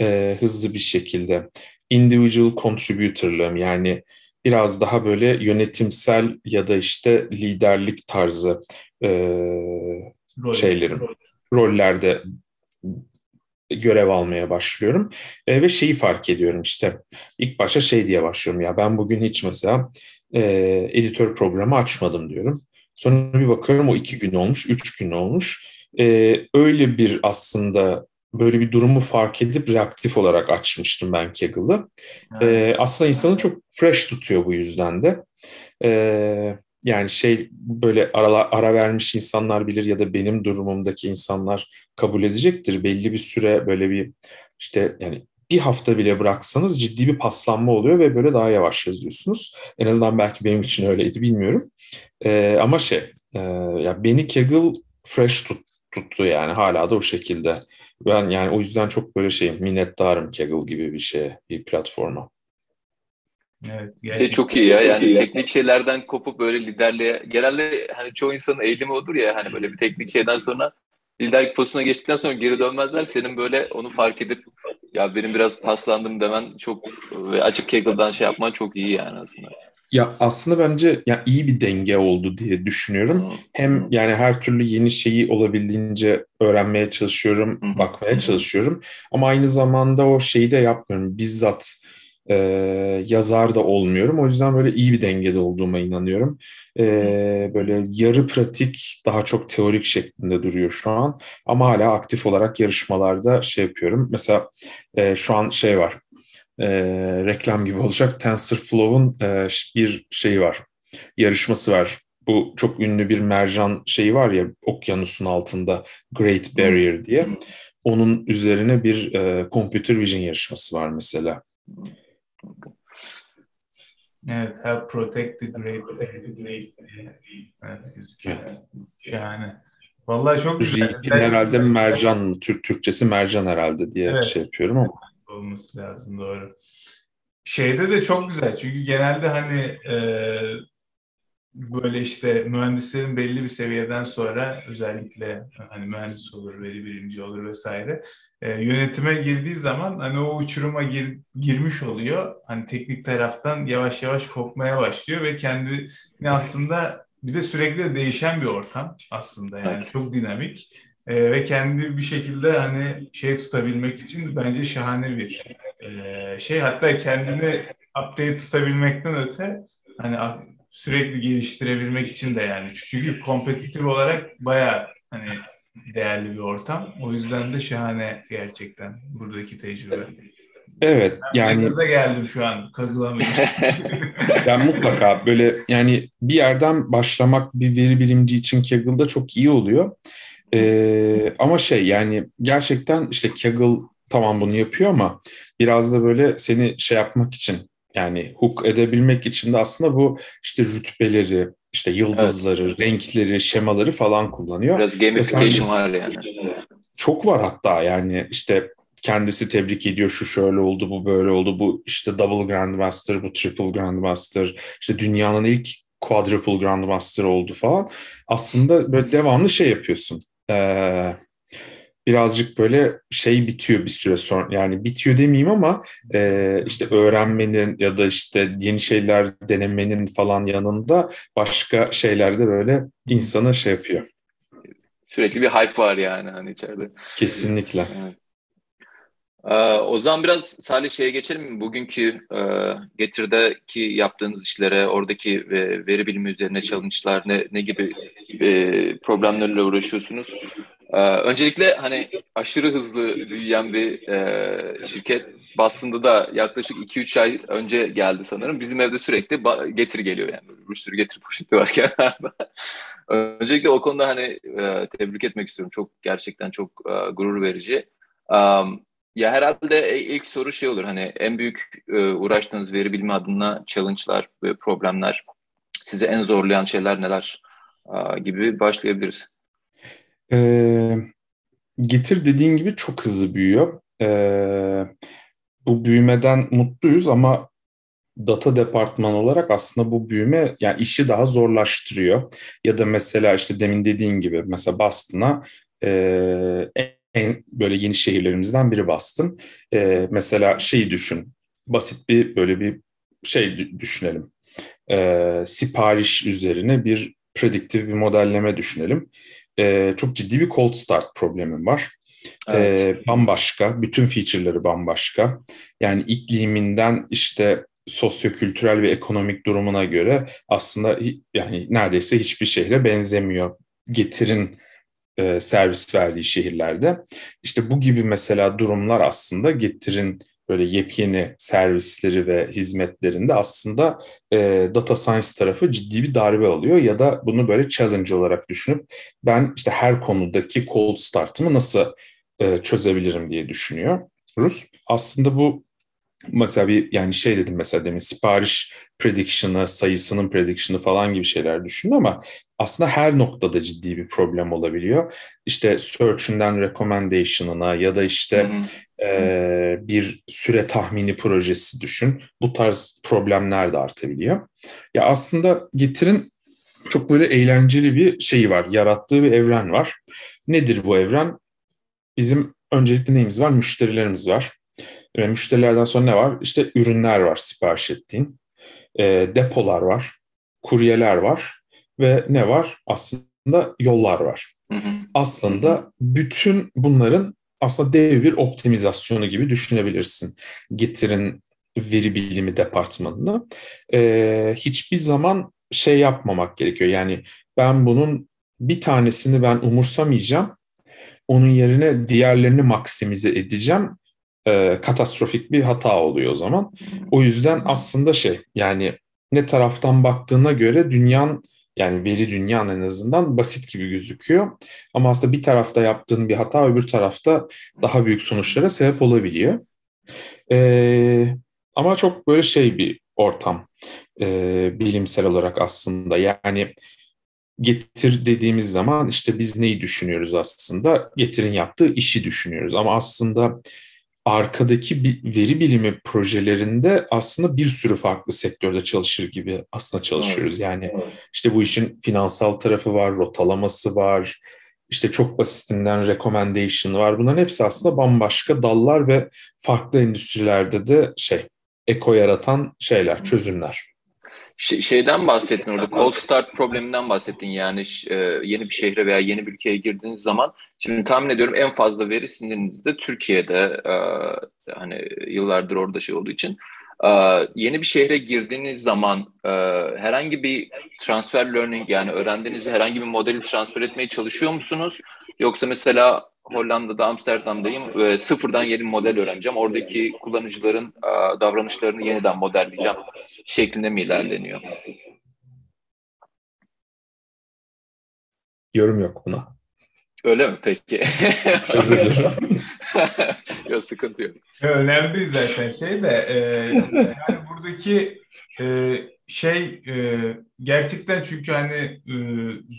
E, hızlı bir şekilde. Individual contributor'lığım yani biraz daha böyle yönetimsel ya da işte liderlik tarzı e, şeylerim rollerde görev almaya başlıyorum. E, ve şeyi fark ediyorum işte ilk başta şey diye başlıyorum ya ben bugün hiç mesela e, editör programı açmadım diyorum. Sonra bir bakıyorum o iki gün olmuş, üç gün olmuş. E, öyle bir aslında böyle bir durumu fark edip reaktif olarak açmıştım ben Kaggle'ı. E, aslında insanı çok fresh tutuyor bu yüzden de. E, yani şey böyle ara, ara vermiş insanlar bilir ya da benim durumumdaki insanlar kabul edecektir. Belli bir süre böyle bir işte yani bir hafta bile bıraksanız ciddi bir paslanma oluyor ve böyle daha yavaş yazıyorsunuz. En azından belki benim için öyleydi bilmiyorum. Ee, ama şey e, ya beni Kaggle fresh tut, tuttu yani hala da o şekilde. Ben yani o yüzden çok böyle şey minnettarım Kaggle gibi bir şeye, bir platforma. Evet, şey çok iyi ya yani iyi. teknik şeylerden kopup böyle liderliğe genelde hani çoğu insanın eğilimi odur ya hani böyle bir teknik şeyden sonra liderlik pozisyona geçtikten sonra geri dönmezler. Senin böyle onu fark edip ya benim biraz paslandım demen çok ve açık Kaggle'dan şey yapman çok iyi yani aslında. Ya aslında bence ya iyi bir denge oldu diye düşünüyorum. Hmm. Hem yani her türlü yeni şeyi olabildiğince öğrenmeye çalışıyorum, hmm. bakmaya çalışıyorum. Ama aynı zamanda o şeyi de yapmıyorum. Bizzat e, yazar da olmuyorum. O yüzden böyle iyi bir dengede olduğuma inanıyorum. E, böyle yarı pratik, daha çok teorik şeklinde duruyor şu an. Ama hala aktif olarak yarışmalarda şey yapıyorum. Mesela e, şu an şey var, e, reklam gibi olacak. TensorFlow'un e, bir şeyi var, yarışması var. Bu çok ünlü bir mercan şeyi var ya okyanusun altında Great Barrier diye. Onun üzerine bir e, computer vision yarışması var mesela. Evet, help protect the great. Evet, gözüküyor. Evet. Yani. Vallahi çok güzel. Ripin herhalde mercan, Türk Türkçesi mercan herhalde diye evet. şey yapıyorum ama. Olması lazım doğru. Şeyde de çok güzel çünkü genelde hani e, böyle işte mühendislerin belli bir seviyeden sonra özellikle hani mühendis olur, veri bilimci olur vesaire e, yönetime girdiği zaman hani o uçuruma gir, girmiş oluyor. Hani teknik taraftan yavaş yavaş kopmaya başlıyor ve kendini aslında bir de sürekli değişen bir ortam aslında yani evet. çok dinamik e, ve kendi bir şekilde hani şey tutabilmek için bence şahane bir e, şey hatta kendini update tutabilmekten öte hani sürekli geliştirebilmek için de yani çünkü kompetitif olarak baya hani değerli bir ortam. O yüzden de şahane gerçekten buradaki tecrübe. Evet ben yani gaza geldim şu an kazılamayı. yani mutlaka böyle yani bir yerden başlamak bir veri bilimci için Kaggle'da çok iyi oluyor. Ee, ama şey yani gerçekten işte Kaggle tamam bunu yapıyor ama biraz da böyle seni şey yapmak için yani hook edebilmek için de aslında bu işte rütbeleri, işte yıldızları, evet. renkleri, şemaları falan kullanıyor. Biraz gamification var yani. Çok var hatta yani işte kendisi tebrik ediyor şu şöyle oldu bu böyle oldu bu işte double grandmaster bu triple grandmaster işte dünyanın ilk quadruple grandmaster oldu falan. Aslında böyle devamlı şey yapıyorsun. Ee, birazcık böyle şey bitiyor bir süre sonra. Yani bitiyor demeyeyim ama e, işte öğrenmenin ya da işte yeni şeyler denemenin falan yanında başka şeylerde böyle insana şey yapıyor. Sürekli bir hype var yani hani içeride. Kesinlikle. Evet. Ee, o zaman biraz Salih şeye geçelim mi? Bugünkü e, Getir'deki yaptığınız işlere, oradaki e, veri bilimi üzerine challenge'lar ne, ne gibi e, problemlerle uğraşıyorsunuz? Ee, öncelikle hani aşırı hızlı büyüyen bir e, şirket Boston'da da yaklaşık 2-3 ay önce geldi sanırım. Bizim evde sürekli Getir geliyor yani. Bir sürü Getir poşeti var kenarda. öncelikle o konuda hani e, tebrik etmek istiyorum. Çok gerçekten çok e, gurur verici. Um, ya herhalde ilk soru şey olur hani en büyük e, uğraştığınız veri bilimi adına challenge'lar ve problemler sizi en zorlayan şeyler neler e, gibi başlayabiliriz. Ee, getir dediğin gibi çok hızlı büyüyor. Ee, bu büyümeden mutluyuz ama data departman olarak aslında bu büyüme yani işi daha zorlaştırıyor. Ya da mesela işte demin dediğin gibi mesela Boston'a e, en böyle yeni şehirlerimizden biri Boston. E, mesela şeyi düşün, basit bir böyle bir şey düşünelim. E, sipariş üzerine bir prediktif bir modelleme düşünelim. E, çok ciddi bir cold start problemim var. Evet. E, bambaşka, bütün feature'ları bambaşka. Yani ikliminden işte sosyokültürel ve ekonomik durumuna göre aslında yani neredeyse hiçbir şehre benzemiyor. Getirin e, servis verdiği şehirlerde. İşte bu gibi mesela durumlar aslında getirin böyle yepyeni servisleri ve hizmetlerinde aslında e, data science tarafı ciddi bir darbe alıyor ya da bunu böyle challenge olarak düşünüp ben işte her konudaki cold start'ımı nasıl e, çözebilirim diye düşünüyor Rus. Aslında bu mesela bir yani şey dedim mesela demin sipariş prediction'ı, sayısının prediction'ı falan gibi şeyler düşündüm ama aslında her noktada ciddi bir problem olabiliyor. İşte search'inden recommendation'ına ya da işte e, bir süre tahmini projesi düşün. Bu tarz problemler de artabiliyor. Ya aslında Getir'in çok böyle eğlenceli bir şeyi var, yarattığı bir evren var. Nedir bu evren? Bizim öncelikle neyimiz var? Müşterilerimiz var. Ve müşterilerden sonra ne var? İşte ürünler var sipariş ettiğin. E, depolar var. Kuryeler var. Ve ne var? Aslında yollar var. Hı hı. Aslında bütün bunların aslında dev bir optimizasyonu gibi düşünebilirsin. Getirin veri bilimi departmanını. E, hiçbir zaman şey yapmamak gerekiyor. Yani ben bunun bir tanesini ben umursamayacağım. Onun yerine diğerlerini maksimize edeceğim e, katastrofik bir hata oluyor o zaman. O yüzden aslında şey yani ne taraftan baktığına göre dünyanın yani veri dünyanın en azından basit gibi gözüküyor. Ama aslında bir tarafta yaptığın bir hata öbür tarafta daha büyük sonuçlara sebep olabiliyor. Ee, ama çok böyle şey bir ortam e, bilimsel olarak aslında. Yani getir dediğimiz zaman işte biz neyi düşünüyoruz aslında? Getirin yaptığı işi düşünüyoruz. Ama aslında arkadaki bir veri bilimi projelerinde aslında bir sürü farklı sektörde çalışır gibi aslında çalışıyoruz. Yani işte bu işin finansal tarafı var, rotalaması var, işte çok basitinden recommendation var. Bunların hepsi aslında bambaşka dallar ve farklı endüstrilerde de şey, eko yaratan şeyler, çözümler. Şey, şeyden bahsettin orada, cold start probleminden bahsettin. Yani e, yeni bir şehre veya yeni bir ülkeye girdiğiniz zaman, şimdi tahmin ediyorum en fazla veri sizin Türkiye'de, e, hani yıllardır orada şey olduğu için. E, yeni bir şehre girdiğiniz zaman e, herhangi bir transfer learning yani öğrendiğiniz herhangi bir modeli transfer etmeye çalışıyor musunuz? Yoksa mesela Hollanda'da, Amsterdam'dayım ve sıfırdan yeni model öğreneceğim. Oradaki kullanıcıların e, davranışlarını yeniden modelleyeceğim şeklinde mi ilerleniyor? Yorum yok buna. Öyle mi peki? Özür dilerim. yok sıkıntı yok. Önemli zaten şey de e, yani buradaki e, şey e, gerçekten çünkü hani e,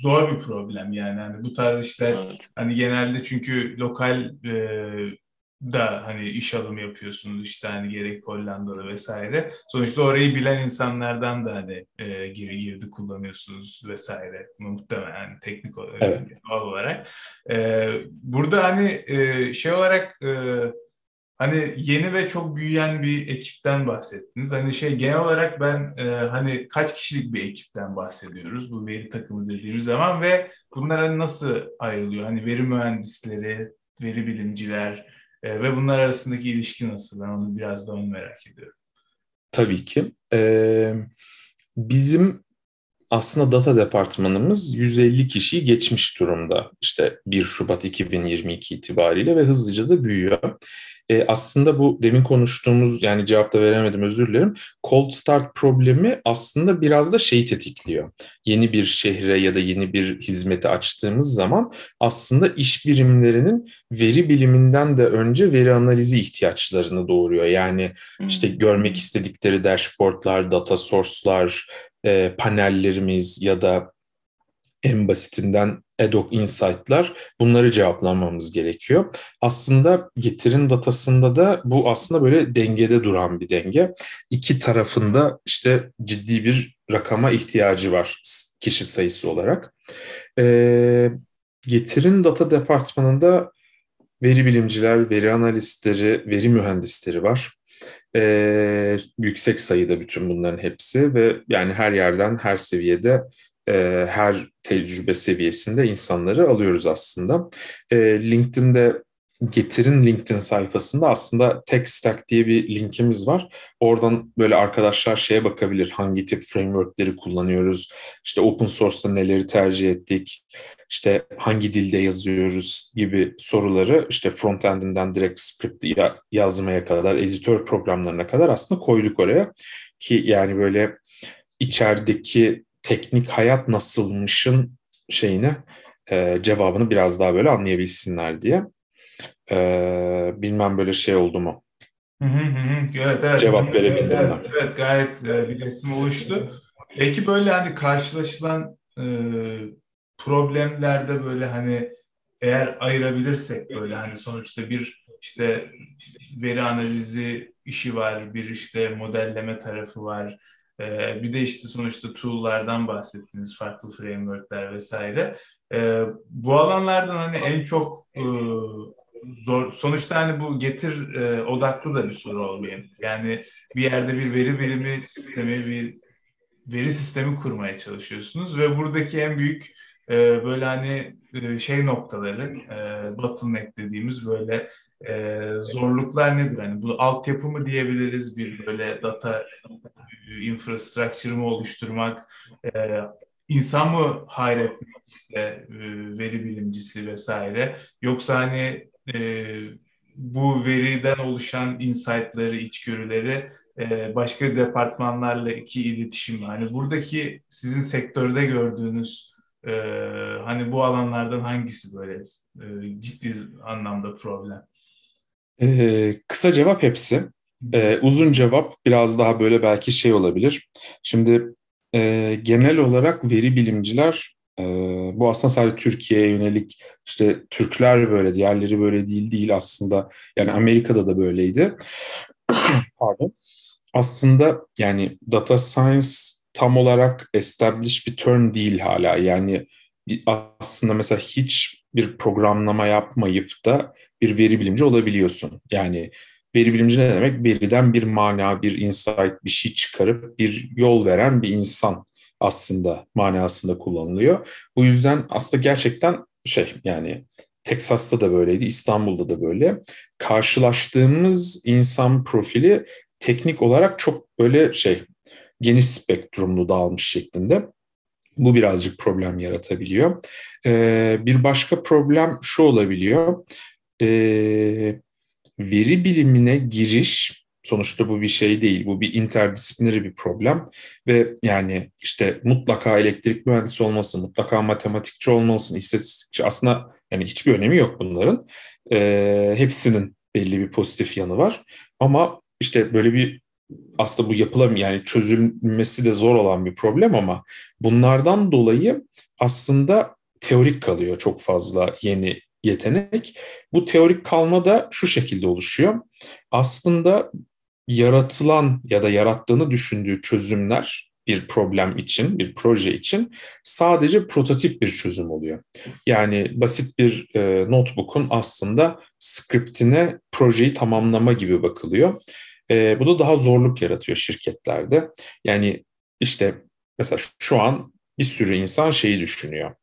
zor bir problem yani hani bu tarz işler evet. hani genelde çünkü lokal e, da hani iş alımı yapıyorsunuz işte hani gerek Hollanda'da vesaire. Sonuçta orayı bilen insanlardan da hani e, geri girdi kullanıyorsunuz vesaire muhtemelen yani teknik olarak, evet. olarak. E, burada hani e, şey olarak e, Hani yeni ve çok büyüyen bir ekipten bahsettiniz. Hani şey genel olarak ben e, hani kaç kişilik bir ekipten bahsediyoruz bu veri takımı dediğimiz zaman ve bunlar hani nasıl ayrılıyor? Hani veri mühendisleri, veri bilimciler e, ve bunlar arasındaki ilişki nasıl? Ben onu biraz daha merak ediyorum. Tabii ki. Ee, bizim aslında data departmanımız 150 kişiyi geçmiş durumda. İşte 1 Şubat 2022 itibariyle ve hızlıca da büyüyor. E, aslında bu demin konuştuğumuz yani cevap da veremedim özür dilerim. Cold start problemi aslında biraz da şeyi tetikliyor. Yeni bir şehre ya da yeni bir hizmeti açtığımız zaman aslında iş birimlerinin veri biliminden de önce veri analizi ihtiyaçlarını doğuruyor. Yani hmm. işte görmek istedikleri dashboardlar, data source'lar, e, panellerimiz ya da en basitinden ad insight'lar bunları cevaplamamız gerekiyor. Aslında getirin datasında da bu aslında böyle dengede duran bir denge. İki tarafında işte ciddi bir rakama ihtiyacı var kişi sayısı olarak. Ee, getirin data departmanında veri bilimciler, veri analistleri, veri mühendisleri var. Ee, yüksek sayıda bütün bunların hepsi ve yani her yerden, her seviyede e, her tecrübe seviyesinde insanları alıyoruz aslında. E, LinkedIn'de Getir'in LinkedIn sayfasında aslında Tech Stack diye bir linkimiz var. Oradan böyle arkadaşlar şeye bakabilir. Hangi tip frameworkleri kullanıyoruz? İşte open source'da neleri tercih ettik? İşte hangi dilde yazıyoruz gibi soruları işte frontend'inden direkt script yazmaya kadar, editör programlarına kadar aslında koyduk oraya. Ki yani böyle içerideki teknik hayat nasılmışın şeyini e, cevabını biraz daha böyle anlayabilsinler diye. E, bilmem böyle şey oldu mu? Hı hı hı. Evet, evet. Cevap verebildim evet, evet, evet, gayet e, bir resim oluştu. Peki böyle hani karşılaşılan e, problemlerde böyle hani eğer ayırabilirsek böyle hani sonuçta bir işte veri analizi işi var, bir işte modelleme tarafı var, ee, bir de işte sonuçta tool'lardan bahsettiniz, farklı framework'ler vesaire. Ee, bu alanlardan hani en çok e, zor, sonuçta hani bu getir e, odaklı da bir soru olmayayım. Yani bir yerde bir veri birimi sistemi, bir veri sistemi kurmaya çalışıyorsunuz ve buradaki en büyük e, böyle hani e, şey noktaları, e, bottleneck dediğimiz böyle e, zorluklar nedir? Hani bu altyapı mı diyebiliriz bir böyle data infrastructure'ımı oluşturmak, e, insan mı hayretmek işte e, veri bilimcisi vesaire yoksa hani e, bu veriden oluşan insight'ları, içgörüleri e, başka departmanlarla iki iletişim hani buradaki sizin sektörde gördüğünüz e, hani bu alanlardan hangisi böyle e, ciddi anlamda problem? Ee, kısa cevap hepsi. Ee, uzun cevap biraz daha böyle belki şey olabilir. Şimdi e, genel olarak veri bilimciler E, bu aslında sadece Türkiye'ye yönelik işte Türkler böyle, diğerleri böyle değil değil aslında. Yani Amerika'da da böyleydi. Pardon. Aslında yani data science tam olarak established bir term değil hala. Yani aslında mesela hiç bir programlama yapmayıp da bir veri bilimci olabiliyorsun. Yani veri bilimci ne demek? Veriden bir mana, bir insight, bir şey çıkarıp bir yol veren bir insan aslında manasında kullanılıyor. Bu yüzden aslında gerçekten şey yani Teksas'ta da böyleydi, İstanbul'da da böyle. Karşılaştığımız insan profili teknik olarak çok böyle şey geniş spektrumlu dağılmış şeklinde. Bu birazcık problem yaratabiliyor. Ee, bir başka problem şu olabiliyor. Ee, veri bilimine giriş sonuçta bu bir şey değil. Bu bir interdisiplineri bir problem ve yani işte mutlaka elektrik mühendisi olmasın, mutlaka matematikçi olmasın, istatistikçi aslında yani hiçbir önemi yok bunların. Ee, hepsinin belli bir pozitif yanı var. Ama işte böyle bir aslında bu yapılamıyor yani çözülmesi de zor olan bir problem ama bunlardan dolayı aslında teorik kalıyor çok fazla yeni yetenek. Bu teorik kalma da şu şekilde oluşuyor. Aslında yaratılan ya da yarattığını düşündüğü çözümler bir problem için, bir proje için sadece prototip bir çözüm oluyor. Yani basit bir e, notebook'un aslında skriptine projeyi tamamlama gibi bakılıyor. E, bu da daha zorluk yaratıyor şirketlerde. Yani işte mesela şu an bir sürü insan şeyi düşünüyor.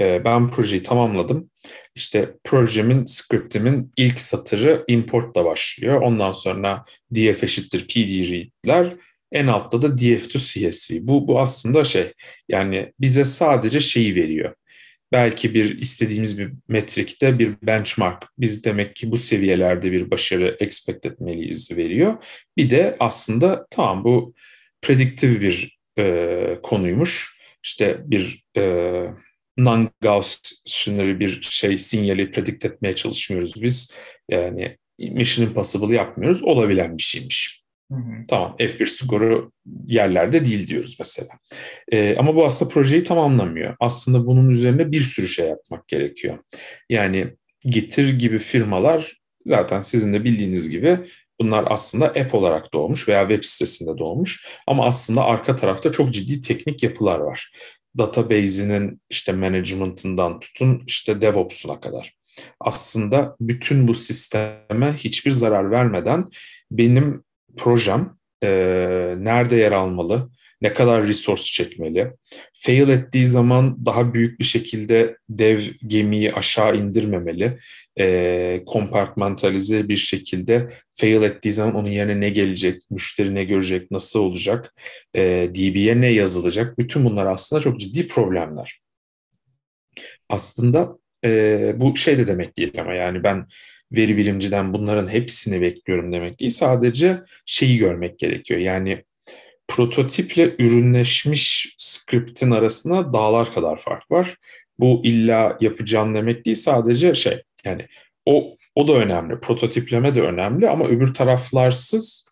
E, ben projeyi tamamladım. İşte projemin, scriptimin ilk satırı importla başlıyor. Ondan sonra df eşittir pd read'ler. En altta da df to csv. Bu, bu aslında şey yani bize sadece şeyi veriyor belki bir istediğimiz bir metrikte bir benchmark. Biz demek ki bu seviyelerde bir başarı expect etmeliyiz veriyor. Bir de aslında tamam bu prediktif bir e, konuymuş. İşte bir e, non-Gaussian bir şey sinyali predict etmeye çalışmıyoruz biz. Yani Mission Impossible yapmıyoruz. Olabilen bir şeymiş. Hı hı. Tamam F1 skoru yerlerde değil diyoruz mesela. E, ama bu aslında projeyi tamamlamıyor. Aslında bunun üzerine bir sürü şey yapmak gerekiyor. Yani Getir gibi firmalar zaten sizin de bildiğiniz gibi bunlar aslında app olarak doğmuş veya web sitesinde doğmuş. Ama aslında arka tarafta çok ciddi teknik yapılar var. Database'inin işte management'ından tutun işte DevOps'una kadar. Aslında bütün bu sisteme hiçbir zarar vermeden benim projem e, nerede yer almalı, ne kadar resource çekmeli, fail ettiği zaman daha büyük bir şekilde dev gemiyi aşağı indirmemeli, e, kompartmentalize bir şekilde fail ettiği zaman onun yerine ne gelecek, müşteri ne görecek, nasıl olacak, e, DB'ye ne yazılacak, bütün bunlar aslında çok ciddi problemler. Aslında e, bu şey de demek değil ama yani ben veri bilimciden bunların hepsini bekliyorum demek değil. Sadece şeyi görmek gerekiyor. Yani prototiple ürünleşmiş skriptin arasında dağlar kadar fark var. Bu illa yapacağın demek değil sadece şey yani o o da önemli. Prototipleme de önemli ama öbür taraflarsız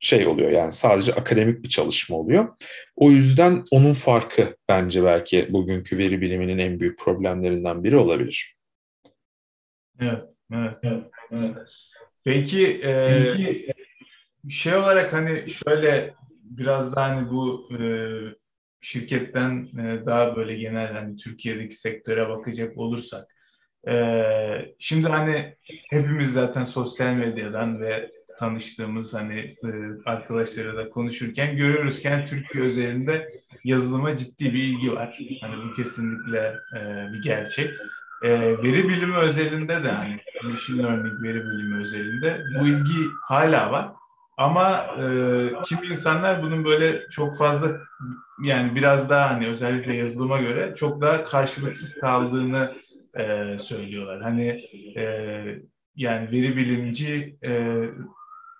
şey oluyor yani sadece akademik bir çalışma oluyor. O yüzden onun farkı bence belki bugünkü veri biliminin en büyük problemlerinden biri olabilir. Evet. Evet, evet, Peki, e, Peki şey olarak hani şöyle biraz daha hani bu e, şirketten e, daha böyle genel hani Türkiye'deki sektöre bakacak olursak e, şimdi hani hepimiz zaten sosyal medyadan ve tanıştığımız hani e, arkadaşlarla da konuşurken görüyoruzken Türkiye özelinde yazılıma ciddi bir ilgi var. Hani bu kesinlikle e, bir gerçek. E, veri bilimi özelinde de hani machine learning veri bilimi özelinde bu ilgi hala var. Ama e, kimi insanlar bunun böyle çok fazla yani biraz daha hani özellikle yazılıma göre çok daha karşılıksız kaldığını e, söylüyorlar. Hani e, yani veri bilimci e,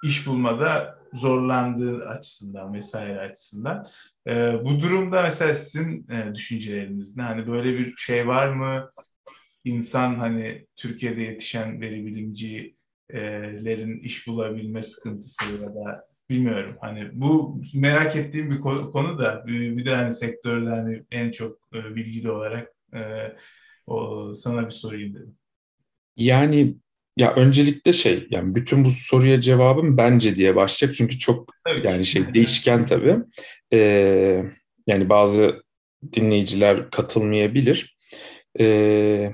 iş bulmada zorlandığı açısından vesaire açısından. E, bu durumda mesela sizin e, düşünceleriniz ne? Hani böyle bir şey var mı? insan hani Türkiye'de yetişen veri bilimcilerin iş bulabilme sıkıntısı ya da bilmiyorum. Hani bu merak ettiğim bir konu da bir de hani sektörde hani en çok e, bilgili olarak e, o sana bir sorayım dedim. Yani ya öncelikle şey yani bütün bu soruya cevabım bence diye başlayacak çünkü çok tabii yani şey değişken tabii. Ee, yani bazı dinleyiciler katılmayabilir. Ee,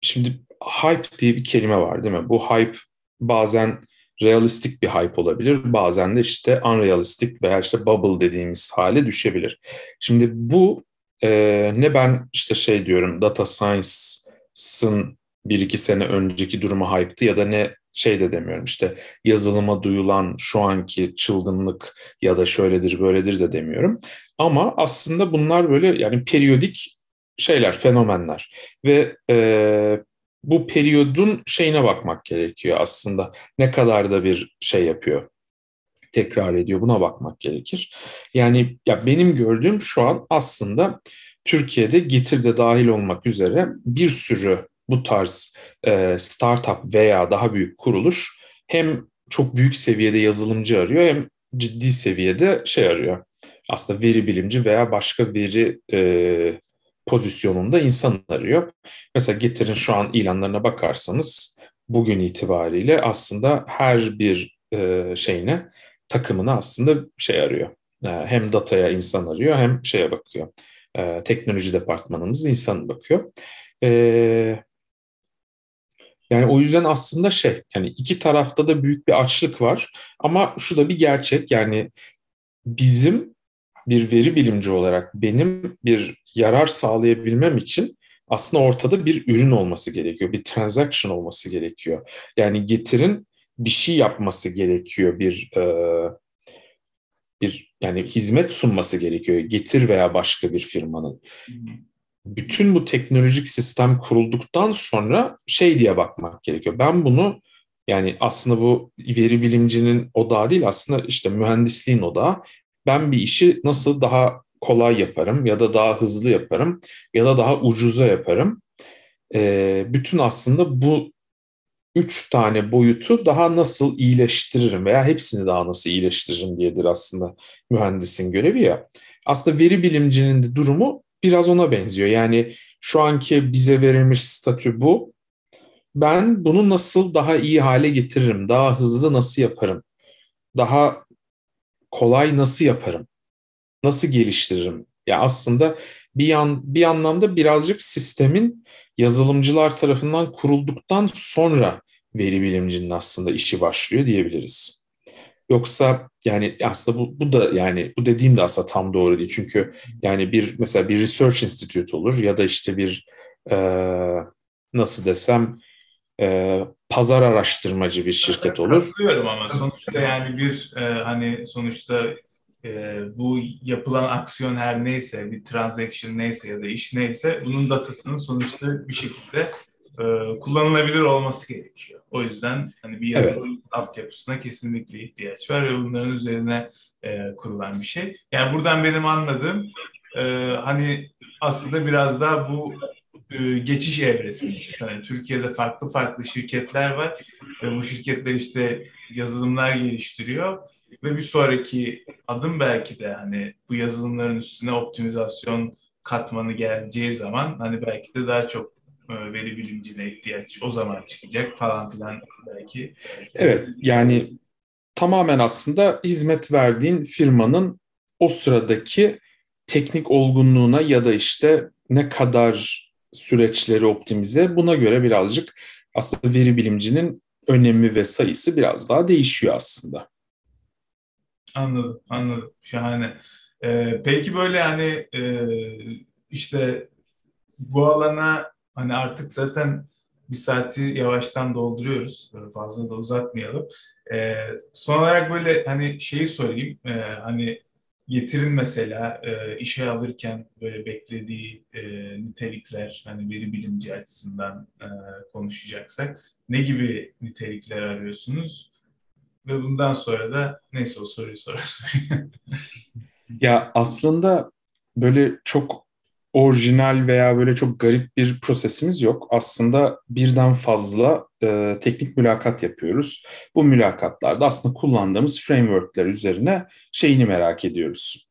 şimdi hype diye bir kelime var değil mi? Bu hype bazen realistik bir hype olabilir. Bazen de işte unrealistik veya işte bubble dediğimiz hale düşebilir. Şimdi bu e, ne ben işte şey diyorum data science'ın bir iki sene önceki durumu hype'tı ya da ne şey de demiyorum işte yazılıma duyulan şu anki çılgınlık ya da şöyledir böyledir de demiyorum. Ama aslında bunlar böyle yani periyodik şeyler, fenomenler ve e, bu periyodun şeyine bakmak gerekiyor aslında. Ne kadar da bir şey yapıyor, tekrar ediyor buna bakmak gerekir. Yani ya benim gördüğüm şu an aslında Türkiye'de getirde dahil olmak üzere bir sürü bu tarz e, startup veya daha büyük kuruluş hem çok büyük seviyede yazılımcı arıyor hem ciddi seviyede şey arıyor. Aslında veri bilimci veya başka veri e, pozisyonunda insan arıyor. Mesela Getir'in şu an ilanlarına bakarsanız bugün itibariyle aslında her bir e, şeyine takımına aslında şey arıyor. E, hem dataya insan arıyor hem şeye bakıyor. E, teknoloji departmanımız insan bakıyor. E, yani o yüzden aslında şey yani iki tarafta da büyük bir açlık var ama şu da bir gerçek yani bizim bir veri bilimci olarak benim bir yarar sağlayabilmem için aslında ortada bir ürün olması gerekiyor, bir transaction olması gerekiyor. Yani getirin bir şey yapması gerekiyor, bir e, bir yani hizmet sunması gerekiyor. Getir veya başka bir firmanın. Bütün bu teknolojik sistem kurulduktan sonra şey diye bakmak gerekiyor. Ben bunu yani aslında bu veri bilimcinin odağı değil aslında işte mühendisliğin odağı. Ben bir işi nasıl daha kolay yaparım ya da daha hızlı yaparım ya da daha ucuza yaparım. E, bütün aslında bu üç tane boyutu daha nasıl iyileştiririm veya hepsini daha nasıl iyileştiririm diyedir aslında mühendisin görevi ya. Aslında veri bilimcinin de durumu biraz ona benziyor. Yani şu anki bize verilmiş statü bu. Ben bunu nasıl daha iyi hale getiririm, daha hızlı nasıl yaparım, daha kolay nasıl yaparım? nasıl geliştiririm? Ya aslında bir yan bir anlamda birazcık sistemin yazılımcılar tarafından kurulduktan sonra veri bilimcinin aslında işi başlıyor diyebiliriz. Yoksa yani aslında bu, bu da yani bu dediğim de aslında tam doğru değil. Çünkü yani bir mesela bir research institute olur ya da işte bir e, nasıl desem e, pazar araştırmacı bir şirket olur. Katılıyorum ama sonuçta yani bir e, hani sonuçta e, bu yapılan aksiyon her neyse, bir transaction neyse ya da iş neyse bunun datasının sonuçta bir şekilde e, kullanılabilir olması gerekiyor. O yüzden hani bir yazılım evet. altyapısına kesinlikle ihtiyaç var ve bunların üzerine e, kurulan bir şey. Yani buradan benim anladığım e, hani aslında biraz daha bu e, geçiş evresinde. Yani Türkiye'de farklı farklı şirketler var ve bu şirketler işte yazılımlar geliştiriyor ve bir sonraki adım belki de hani bu yazılımların üstüne optimizasyon katmanı geleceği zaman hani belki de daha çok e, veri bilimcine ihtiyaç o zaman çıkacak falan filan belki. Evet yani tamamen aslında hizmet verdiğin firmanın o sıradaki teknik olgunluğuna ya da işte ne kadar süreçleri optimize buna göre birazcık aslında veri bilimcinin önemi ve sayısı biraz daha değişiyor aslında. Anladım, anladım. Şahane. Ee, peki böyle hani e, işte bu alana hani artık zaten bir saati yavaştan dolduruyoruz. Böyle fazla da uzatmayalım. Ee, son olarak böyle hani şeyi sorayım. Ee, hani getirin mesela e, işe alırken böyle beklediği e, nitelikler hani veri bilimci açısından e, konuşacaksak ne gibi nitelikler arıyorsunuz? Ve bundan sonra da neyse o soruyu sonra ya aslında böyle çok orijinal veya böyle çok garip bir prosesimiz yok. Aslında birden fazla e, teknik mülakat yapıyoruz. Bu mülakatlarda aslında kullandığımız frameworkler üzerine şeyini merak ediyoruz.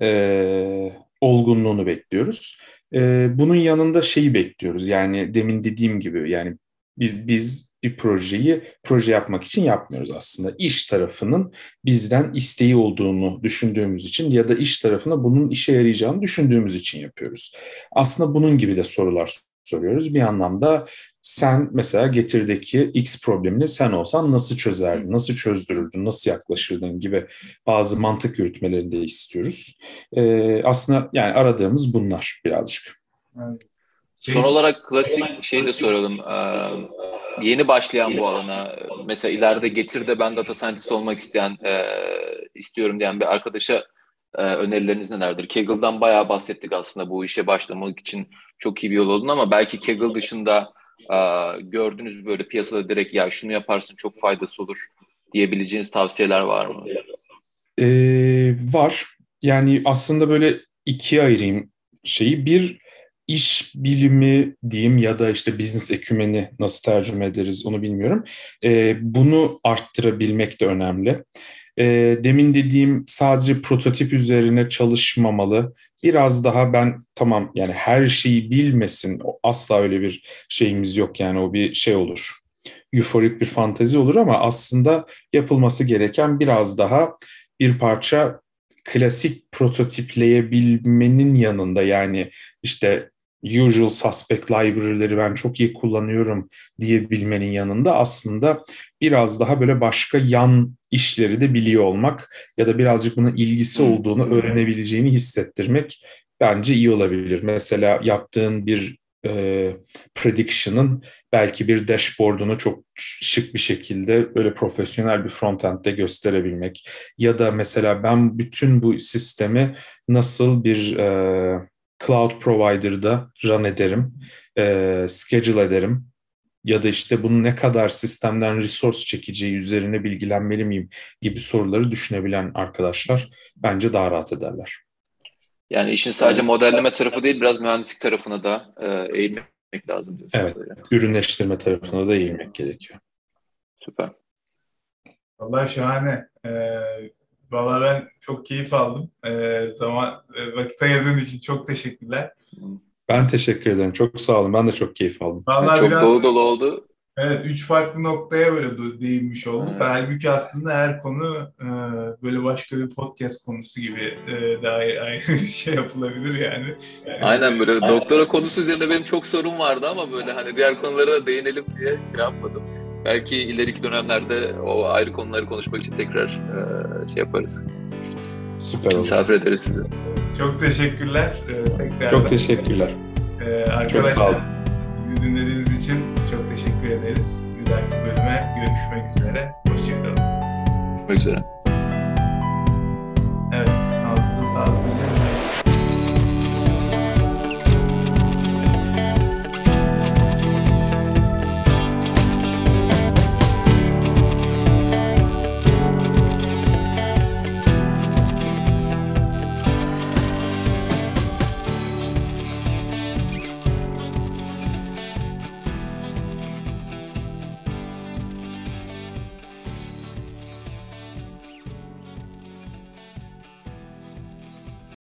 E, olgunluğunu bekliyoruz. E, bunun yanında şeyi bekliyoruz. Yani demin dediğim gibi yani biz, biz bir projeyi proje yapmak için yapmıyoruz aslında. İş tarafının bizden isteği olduğunu düşündüğümüz için ya da iş tarafına bunun işe yarayacağını düşündüğümüz için yapıyoruz. Aslında bunun gibi de sorular soruyoruz. Bir anlamda sen mesela getirdeki X problemini sen olsan nasıl çözerdin, nasıl çözdürürdün, nasıl yaklaşırdın gibi bazı mantık yürütmelerini de istiyoruz. Ee, aslında yani aradığımız bunlar birazcık. Son olarak klasik şey de soralım. Ee, yeni başlayan bu alana mesela ileride getir ben data scientist olmak isteyen e, istiyorum diyen bir arkadaşa e, önerileriniz nelerdir? Kaggle'dan bayağı bahsettik aslında bu işe başlamak için çok iyi bir yol olduğunu ama belki Kaggle dışında e, gördüğünüz böyle piyasada direkt ya şunu yaparsın çok faydası olur diyebileceğiniz tavsiyeler var mı? Ee, var. Yani aslında böyle ikiye ayırayım şeyi. Bir iş bilimi diyeyim ya da işte business ekümeni nasıl tercüme ederiz onu bilmiyorum. E, bunu arttırabilmek de önemli. E, demin dediğim sadece prototip üzerine çalışmamalı. Biraz daha ben tamam yani her şeyi bilmesin asla öyle bir şeyimiz yok yani o bir şey olur. Euforik bir fantezi olur ama aslında yapılması gereken biraz daha bir parça klasik prototipleyebilmenin yanında yani işte usual suspect library'leri ben çok iyi kullanıyorum diyebilmenin yanında aslında biraz daha böyle başka yan işleri de biliyor olmak ya da birazcık buna ilgisi olduğunu öğrenebileceğini hissettirmek bence iyi olabilir. Mesela yaptığın bir e, prediction'ın belki bir dashboard'unu çok şık bir şekilde böyle profesyonel bir frontend'de gösterebilmek ya da mesela ben bütün bu sistemi nasıl bir e, cloud provider'da run ederim, e, schedule ederim ya da işte bunu ne kadar sistemden resource çekeceği üzerine bilgilenmeli miyim gibi soruları düşünebilen arkadaşlar bence daha rahat ederler. Yani işin sadece modelleme tarafı değil biraz mühendislik tarafına da e, eğilmek lazım diyorsunuz. Evet, öyle. ürünleştirme tarafına da eğilmek gerekiyor. Süper. Vallahi şahane. Ee, Valla ben çok keyif aldım. Ee, zaman e, vakit ayırdığın için çok teşekkürler. Ben teşekkür ederim. Çok sağ olun. Ben de çok keyif aldım. Vallahi çok biraz, dolu dolu oldu. Evet, üç farklı noktaya böyle değinmiş olduk. Evet. Halbuki aslında her konu e, böyle başka bir podcast konusu gibi e, daha ayrı şey yapılabilir yani. yani. Aynen böyle doktora konusu üzerinde benim çok sorun vardı ama böyle hani diğer konulara da değinelim diye şey yapmadım. Belki ileriki dönemlerde o ayrı konuları konuşmak için tekrar e, şey yaparız. Süper Misafir ederiz sizi. Çok teşekkürler. Ee, tekrar çok teşekkürler. Ee, arkadaşlar, çok sağ olun. Bizi dinlediğiniz için çok teşekkür ederiz. Bir dahaki bölüme görüşmek üzere. Hoşçakalın. Görüşmek üzere.